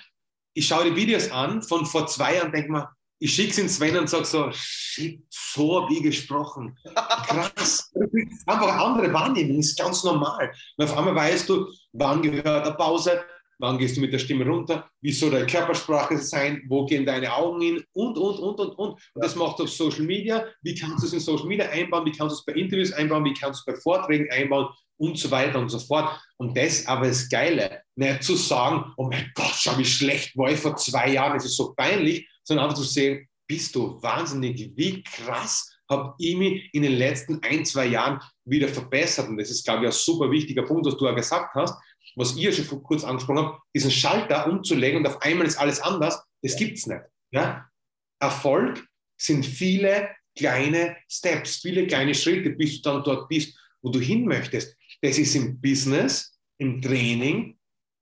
ich schaue die Videos an von vor zwei Jahren denke mir, ich schicke es in Sven und sage so, shit, so habe ich gesprochen. Krass. Einfach andere Wahrnehmung, ist ganz normal. Und auf einmal weißt du, wann gehört eine Pause, wann gehst du mit der Stimme runter, wie soll deine Körpersprache sein, wo gehen deine Augen hin und, und, und, und, und. Und das machst du auf Social Media. Wie kannst du es in Social Media einbauen? Wie kannst du es bei Interviews einbauen? Wie kannst du es bei Vorträgen einbauen? Und so weiter und so fort. Und das aber das Geile, nicht zu sagen, oh mein Gott, schau, wie schlecht war ich vor zwei Jahren, es ist so peinlich, sondern einfach zu sehen, bist du wahnsinnig, wie krass habe ich mich in den letzten ein, zwei Jahren wieder verbessert. Und das ist, glaube ich, ein super wichtiger Punkt, was du ja gesagt hast, was ja schon vor kurz angesprochen habe, diesen Schalter umzulegen und auf einmal ist alles anders, das gibt es nicht. Ja? Erfolg sind viele kleine Steps, viele kleine Schritte, bis du dann dort bist, wo du hin möchtest. Das ist im Business, im Training,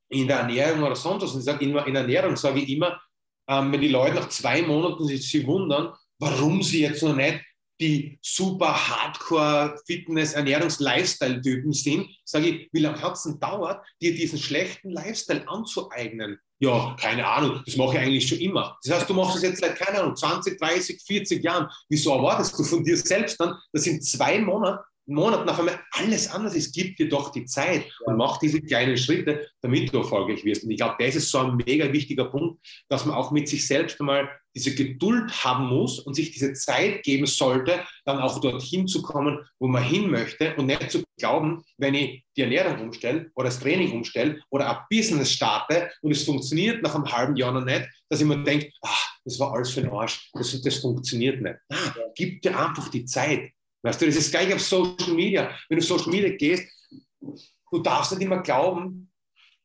in der Ernährung oder sonst was. Und ich sage immer, in der Ernährung sage ich immer, ähm, wenn die Leute nach zwei Monaten sich, sich wundern, warum sie jetzt noch nicht die super Hardcore-Fitness-Ernährungs-Lifestyle-Typen sind, sage ich, wie lange hat es denn dauert, dir diesen schlechten Lifestyle anzueignen? Ja, keine Ahnung, das mache ich eigentlich schon immer. Das heißt, du machst es jetzt seit, keine Ahnung, 20, 30, 40 Jahren. Wieso erwartest du von dir selbst dann, dass in zwei Monaten Monaten auf einmal alles anders ist. Gib dir doch die Zeit und mach diese kleinen Schritte, damit du erfolgreich wirst. Und ich glaube, das ist so ein mega wichtiger Punkt, dass man auch mit sich selbst einmal diese Geduld haben muss und sich diese Zeit geben sollte, dann auch dorthin zu kommen, wo man hin möchte und nicht zu glauben, wenn ich die Ernährung umstelle oder das Training umstelle oder ein Business starte und es funktioniert nach einem halben Jahr noch nicht, dass ich mir denke, ach, das war alles für den Arsch, das, das funktioniert nicht. Ah, gib dir einfach die Zeit. Weißt du, das ist gleich auf Social Media. Wenn du auf Social Media gehst, du darfst nicht immer glauben,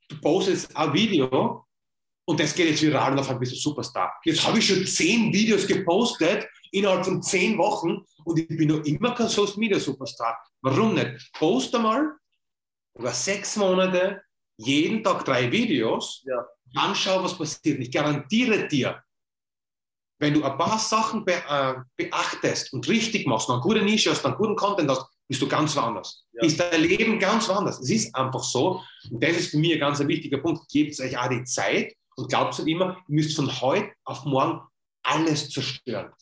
du postest ein Video und das geht jetzt viral und auf einmal bist du Superstar. Jetzt habe ich schon zehn Videos gepostet innerhalb von zehn Wochen und ich bin noch immer kein Social Media Superstar. Warum nicht? Poste mal über sechs Monate jeden Tag drei Videos, ja. dann schau, was passiert. Ich garantiere dir, wenn du ein paar Sachen be äh, beachtest und richtig machst, eine gute Nische hast, einen guten Content hast, bist du ganz woanders. Ja. Ist dein Leben ganz woanders. Es ist einfach so. Und das ist für mich ein ganz wichtiger Punkt. Gebt euch auch die Zeit und glaubt nicht immer, ihr müsst von heute auf morgen alles zerstören.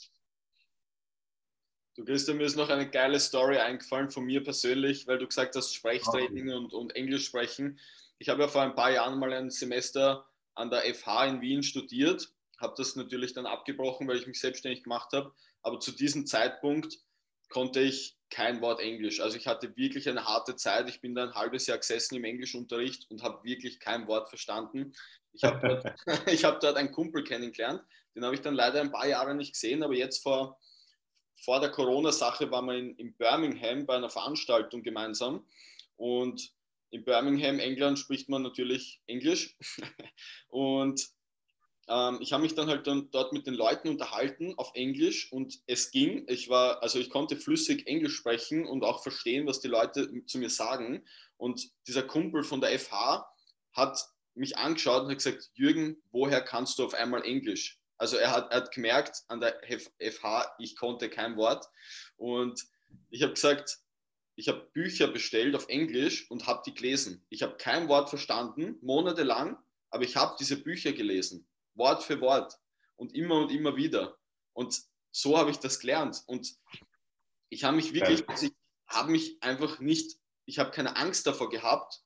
Du Christian, mir ist noch eine geile Story eingefallen von mir persönlich, weil du gesagt hast, Sprechtraining okay. und, und Englisch sprechen. Ich habe ja vor ein paar Jahren mal ein Semester an der FH in Wien studiert habe das natürlich dann abgebrochen, weil ich mich selbstständig gemacht habe. Aber zu diesem Zeitpunkt konnte ich kein Wort Englisch. Also ich hatte wirklich eine harte Zeit. Ich bin da ein halbes Jahr gesessen im Englischunterricht und habe wirklich kein Wort verstanden. Ich habe dort, hab dort einen Kumpel kennengelernt. Den habe ich dann leider ein paar Jahre nicht gesehen, aber jetzt vor, vor der Corona-Sache waren wir in, in Birmingham bei einer Veranstaltung gemeinsam. Und in Birmingham, England, spricht man natürlich Englisch. und ähm, ich habe mich dann halt dann dort mit den Leuten unterhalten auf Englisch und es ging. Ich war, also ich konnte flüssig Englisch sprechen und auch verstehen, was die Leute zu mir sagen. Und dieser Kumpel von der FH hat mich angeschaut und hat gesagt, Jürgen, woher kannst du auf einmal Englisch? Also er hat, er hat gemerkt an der FH, ich konnte kein Wort. Und ich habe gesagt, ich habe Bücher bestellt auf Englisch und habe die gelesen. Ich habe kein Wort verstanden, monatelang, aber ich habe diese Bücher gelesen. Wort für Wort und immer und immer wieder. Und so habe ich das gelernt. Und ich habe mich wirklich, also ich habe mich einfach nicht, ich habe keine Angst davor gehabt,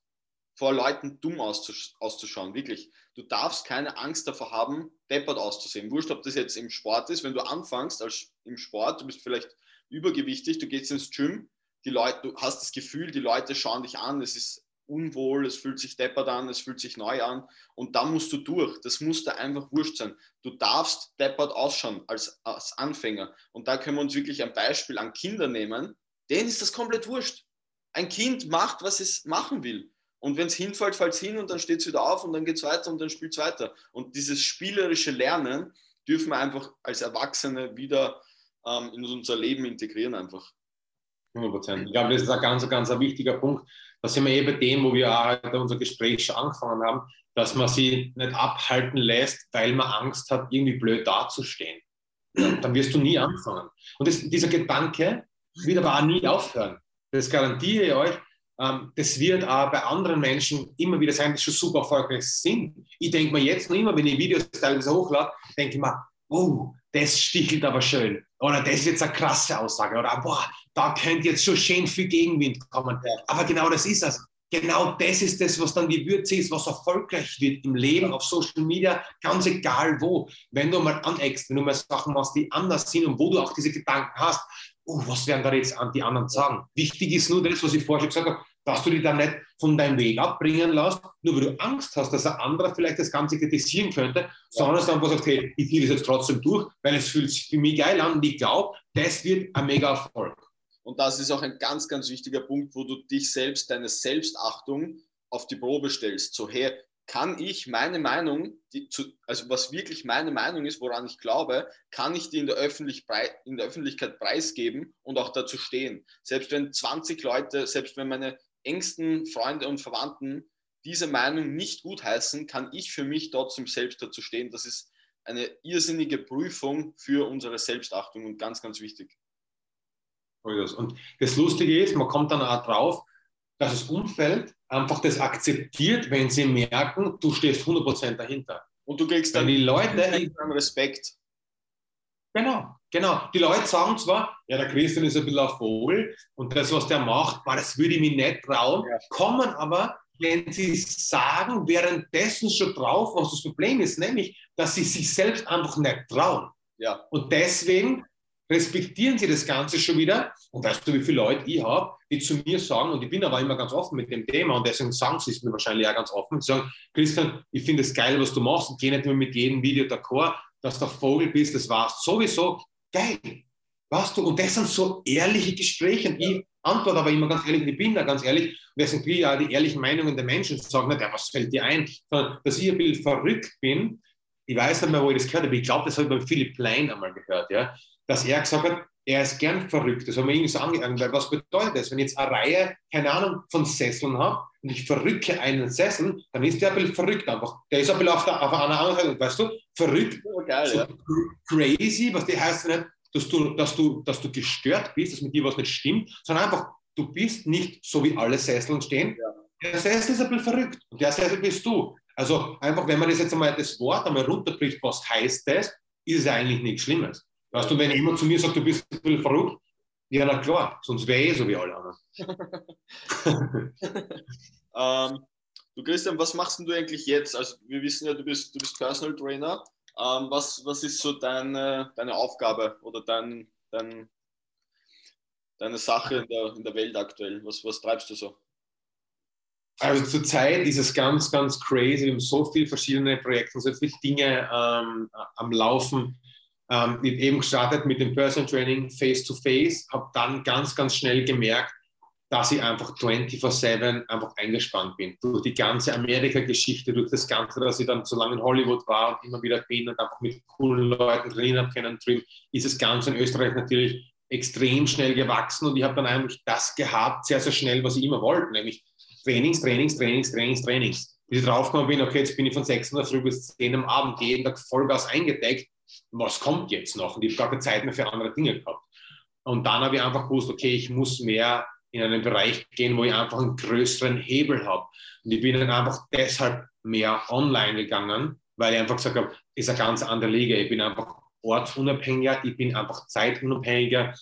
vor Leuten dumm auszusch auszuschauen, wirklich. Du darfst keine Angst davor haben, deppert auszusehen. Wurscht, ob das jetzt im Sport ist, wenn du anfängst als im Sport, du bist vielleicht übergewichtig, du gehst ins Gym, die Leute, du hast das Gefühl, die Leute schauen dich an, es ist unwohl, es fühlt sich deppert an, es fühlt sich neu an und dann musst du durch. Das muss da einfach wurscht sein. Du darfst deppert ausschauen als, als Anfänger. Und da können wir uns wirklich ein Beispiel an Kinder nehmen. Denen ist das komplett wurscht. Ein Kind macht, was es machen will. Und wenn es hinfällt, fällt es hin und dann steht es wieder auf und dann geht es weiter und dann spielt es weiter. Und dieses spielerische Lernen dürfen wir einfach als Erwachsene wieder ähm, in unser Leben integrieren einfach. 100 Prozent. Ich glaube, das ist ein ganz, ganz ein wichtiger Punkt. Da sind wir eben bei dem, wo wir auch heute unser Gespräch schon angefangen haben, dass man sie nicht abhalten lässt, weil man Angst hat, irgendwie blöd dazustehen. Dann wirst du nie anfangen. Und das, dieser Gedanke wird aber auch nie aufhören. Das garantiere ich euch. Ähm, das wird auch bei anderen Menschen immer wieder sein, die schon super erfolgreich sind. Ich denke mir jetzt noch immer, wenn ich Videos teilweise hochlade, denke ich mir, oh, das stichelt aber schön. Oder das ist jetzt eine krasse Aussage. Oder boah, da könnte jetzt schon schön viel Gegenwind kommen. Aber genau das ist es. Genau das ist das, was dann die Würze ist, was erfolgreich wird im Leben, auf Social Media, ganz egal wo. Wenn du mal aneckst, wenn du mal Sachen machst, die anders sind und wo du auch diese Gedanken hast, oh, was werden da jetzt die anderen sagen? Wichtig ist nur das, was ich vorher schon gesagt habe, dass du dich dann nicht von deinem Weg abbringen lässt, nur weil du Angst hast, dass ein anderer vielleicht das Ganze kritisieren könnte, ja. sondern dass du einfach sagst, hey, ich ziehe das jetzt trotzdem durch, weil es fühlt sich für mich geil an und ich glaube, das wird ein mega Erfolg. Und das ist auch ein ganz, ganz wichtiger Punkt, wo du dich selbst, deine Selbstachtung auf die Probe stellst. So, hey, kann ich meine Meinung, die, zu, also was wirklich meine Meinung ist, woran ich glaube, kann ich die in der, Öffentlich in der Öffentlichkeit preisgeben und auch dazu stehen. Selbst wenn 20 Leute, selbst wenn meine engsten Freunde und Verwandten diese Meinung nicht gutheißen, kann ich für mich trotzdem selbst dazu stehen. Das ist eine irrsinnige Prüfung für unsere Selbstachtung und ganz, ganz wichtig. Und das Lustige ist, man kommt dann auch drauf, dass das Umfeld einfach das akzeptiert, wenn sie merken, du stehst 100% dahinter. Und du kriegst dann die Leute Respekt. Genau. Genau, die Leute sagen zwar, ja, der Christian ist ein bisschen ein Vogel und das, was der macht, boah, das würde ich mir nicht trauen, ja. kommen aber, wenn sie sagen, währenddessen schon drauf, was das Problem ist, nämlich, dass sie sich selbst einfach nicht trauen. Ja. Und deswegen respektieren sie das Ganze schon wieder. Und weißt du, wie viele Leute ich habe, die zu mir sagen, und ich bin aber immer ganz offen mit dem Thema und deswegen sagen sie es mir wahrscheinlich auch ganz offen, sagen, Christian, ich finde es geil, was du machst und gehe nicht mehr mit jedem Video d'accord, dass du Vogel bist, das war's. Sowieso geil. Weißt du, und das sind so ehrliche Gespräche und ich antworte aber immer ganz ehrlich, ich bin da ganz ehrlich, und deswegen will ja die ehrlichen Meinungen der Menschen sagen nicht, ja, was fällt dir ein, sondern dass ich ein bisschen verrückt bin, ich weiß nicht mehr, wo ich das gehört habe, ich glaube, das habe ich beim Philipp Plein einmal gehört, ja, dass er gesagt hat, er ist gern verrückt. Das haben wir irgendwie so angegangen, weil was bedeutet das? Wenn ich jetzt eine Reihe, keine Ahnung, von Sesseln habe und ich verrücke einen Sessel, dann ist der ein bisschen verrückt einfach. Der ist ein bisschen auf, der, auf einer anderen Seite, weißt du, verrückt, oh, geil, so ja. crazy, was die heißt nicht, dass du, dass, du, dass du gestört bist, dass mit dir was nicht stimmt, sondern einfach, du bist nicht so wie alle Sesseln stehen. Ja. Der Sessel ist ein bisschen verrückt und der Sessel bist du. Also einfach, wenn man das jetzt einmal das Wort einmal runterbricht, was heißt das, ist es eigentlich nichts Schlimmes. Weißt du, wenn jemand zu mir sagt, du bist ein bisschen verrückt, ja, na klar, sonst wäre ich eh so wie alle anderen. ähm, du Christian, was machst du eigentlich jetzt? Also wir wissen ja, du bist, du bist Personal Trainer. Ähm, was, was ist so deine, deine Aufgabe oder dein, dein, deine Sache in der, in der Welt aktuell? Was, was treibst du so? Also zurzeit ist es ganz, ganz crazy. Wir haben so viele verschiedene Projekte, so viele Dinge ähm, am Laufen. Ähm, ich eben gestartet mit dem Personal Training Face-to-Face, habe dann ganz, ganz schnell gemerkt, dass ich einfach 24-7 einfach eingespannt bin. Durch die ganze Amerika-Geschichte, durch das Ganze, dass ich dann so lange in Hollywood war und immer wieder bin und einfach mit coolen Leuten trainiert habe können, ist das Ganze in Österreich natürlich extrem schnell gewachsen und ich habe dann eigentlich das gehabt, sehr, sehr schnell, was ich immer wollte, nämlich Trainings, Trainings, Trainings, Trainings, Trainings. Bis ich draufgekommen bin, okay, jetzt bin ich von 6 Uhr früh bis 10 Uhr am Abend jeden Tag Vollgas eingedeckt was kommt jetzt noch? Und ich habe gar keine Zeit mehr für andere Dinge gehabt. Und dann habe ich einfach gewusst, okay, ich muss mehr in einen Bereich gehen, wo ich einfach einen größeren Hebel habe. Und ich bin dann einfach deshalb mehr online gegangen, weil ich einfach gesagt habe, ist eine ganz andere Liga. Ich bin einfach ortsunabhängiger, ich bin einfach zeitunabhängiger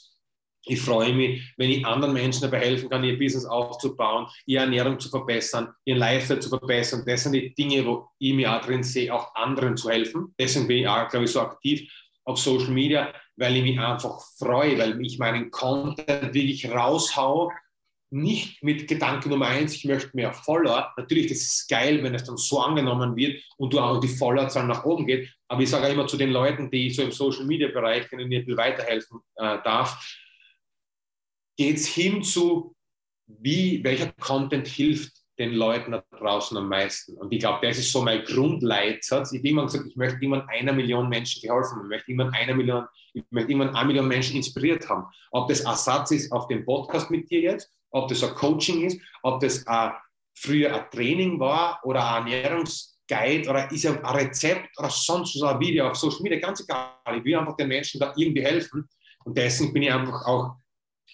ich freue mich, wenn ich anderen Menschen dabei helfen kann, ihr Business aufzubauen, ihre Ernährung zu verbessern, ihren Lifestyle zu verbessern. Das sind die Dinge, wo ich mir auch drin sehe, auch anderen zu helfen. Deswegen bin ich auch, glaube ich, so aktiv auf Social Media, weil ich mich einfach freue, weil ich meinen Content wirklich raushaue. Nicht mit Gedanke Nummer eins, ich möchte mehr Follower. Natürlich, das ist geil, wenn es dann so angenommen wird und du auch die Followerzahl nach oben geht. Aber ich sage immer zu den Leuten, die ich so im Social Media Bereich, denen ich ein weiterhelfen äh, darf, geht es hin zu, wie, welcher Content hilft den Leuten da draußen am meisten. Und ich glaube, das ist so mein Grundleitsatz. Ich habe immer gesagt, ich möchte irgendwann einer Million Menschen geholfen haben. Ich möchte irgendwann einer Million, ich möchte irgendwann eine Million Menschen inspiriert haben. Ob das Ersatz ist auf dem Podcast mit dir jetzt, ob das ein Coaching ist, ob das ein, früher ein Training war oder ein Ernährungsguide oder ist ein Rezept oder sonst so ein Video auf Social Media, ganz egal. Ich will einfach den Menschen da irgendwie helfen. Und deswegen bin ich einfach auch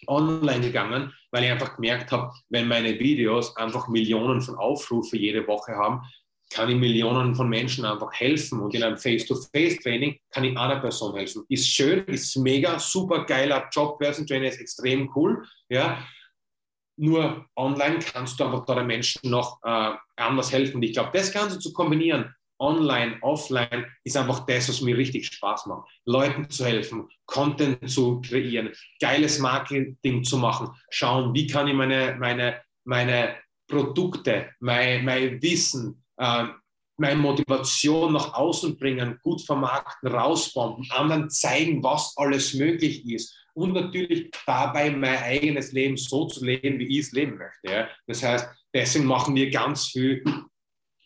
online gegangen, weil ich einfach gemerkt habe, wenn meine Videos einfach Millionen von Aufrufe jede Woche haben, kann ich Millionen von Menschen einfach helfen. Und in einem Face-to-Face-Training kann ich einer Person helfen. Ist schön, ist mega, super geiler Job. Person Trainer ist extrem cool. Ja. Nur online kannst du einfach da den Menschen noch äh, anders helfen. Und ich glaube, das Ganze zu kombinieren, online, offline, ist einfach das, was mir richtig Spaß macht. Leuten zu helfen, Content zu kreieren, geiles Marketing zu machen, schauen, wie kann ich meine, meine, meine Produkte, mein, mein Wissen, äh, meine Motivation nach außen bringen, gut vermarkten, rausbomben, anderen zeigen, was alles möglich ist und natürlich dabei mein eigenes Leben so zu leben, wie ich es leben möchte. Ja. Das heißt, deswegen machen wir ganz viel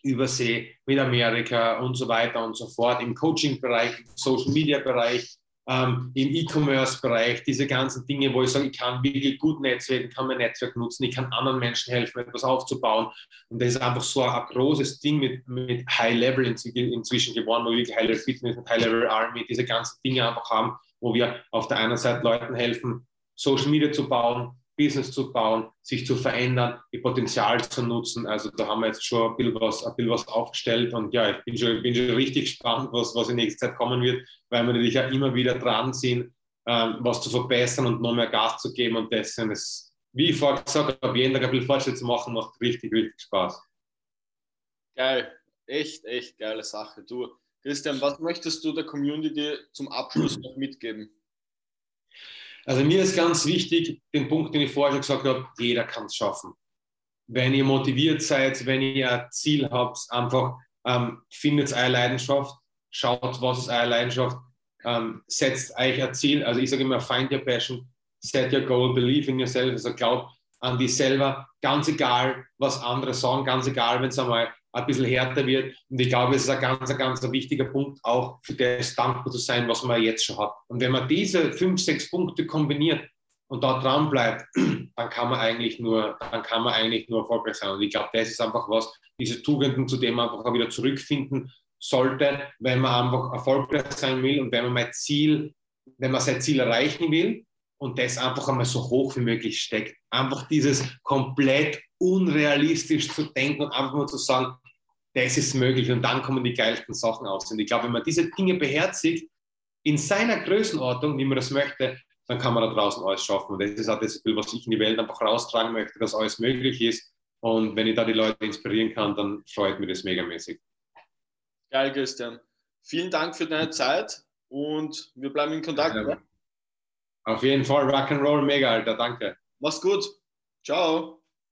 Übersee, mit Amerika und so weiter und so fort, im Coaching-Bereich, im Social-Media-Bereich, ähm, im E-Commerce-Bereich, diese ganzen Dinge, wo ich sage, ich kann wirklich gut netzwerken, kann mein Netzwerk nutzen, ich kann anderen Menschen helfen, etwas aufzubauen. Und das ist einfach so ein großes Ding mit, mit High-Level inzwischen geworden, wo wir wirklich High-Level Fitness und High-Level Army diese ganzen Dinge einfach haben, wo wir auf der einen Seite Leuten helfen, Social Media zu bauen, Business zu bauen, sich zu verändern, ihr Potenzial zu nutzen. Also da haben wir jetzt schon ein bisschen was, ein bisschen was aufgestellt und ja, ich bin schon, bin schon richtig gespannt, was, was in nächster Zeit kommen wird, weil wir natürlich ja immer wieder dran sind, ähm, was zu verbessern und noch mehr Gas zu geben und und das wie ich vorher gesagt habe, jeden Tag ein bisschen Fortschritt zu machen, macht richtig, richtig Spaß. Geil, echt, echt geile Sache. Du, Christian, was möchtest du der Community zum Abschluss noch mitgeben? Also mir ist ganz wichtig, den Punkt, den ich vorher schon gesagt habe, jeder kann es schaffen. Wenn ihr motiviert seid, wenn ihr ein Ziel habt, einfach ähm, findet eure Leidenschaft, schaut, was ist eure Leidenschaft, ähm, setzt euch ein Ziel. Also ich sage immer, find your passion, set your goal, believe in yourself. Also glaubt an dich selber, ganz egal, was andere sagen, ganz egal, wenn es einmal ein bisschen härter wird. Und ich glaube, es ist ein ganz, ganz wichtiger Punkt, auch für das dankbar zu sein, was man jetzt schon hat. Und wenn man diese fünf, sechs Punkte kombiniert und da dran bleibt, dann kann man eigentlich nur, dann kann man eigentlich nur erfolgreich sein. Und ich glaube, das ist einfach was, diese Tugenden, zu denen man einfach auch wieder zurückfinden sollte, wenn man einfach erfolgreich sein will und wenn man mein Ziel, wenn man sein Ziel erreichen will und das einfach einmal so hoch wie möglich steckt. Einfach dieses komplett unrealistisch zu denken und einfach nur zu sagen, das ist möglich und dann kommen die geilsten Sachen aus. Und ich glaube, wenn man diese Dinge beherzigt, in seiner Größenordnung, wie man das möchte, dann kann man da draußen alles schaffen. Und das ist auch das, was ich in die Welt einfach raustragen möchte, dass alles möglich ist. Und wenn ich da die Leute inspirieren kann, dann freut mich das megamäßig. Geil, Christian. Vielen Dank für deine Zeit und wir bleiben in Kontakt. Ja, auf jeden Fall Rock'n'Roll mega, Alter. Danke. Mach's gut. Ciao.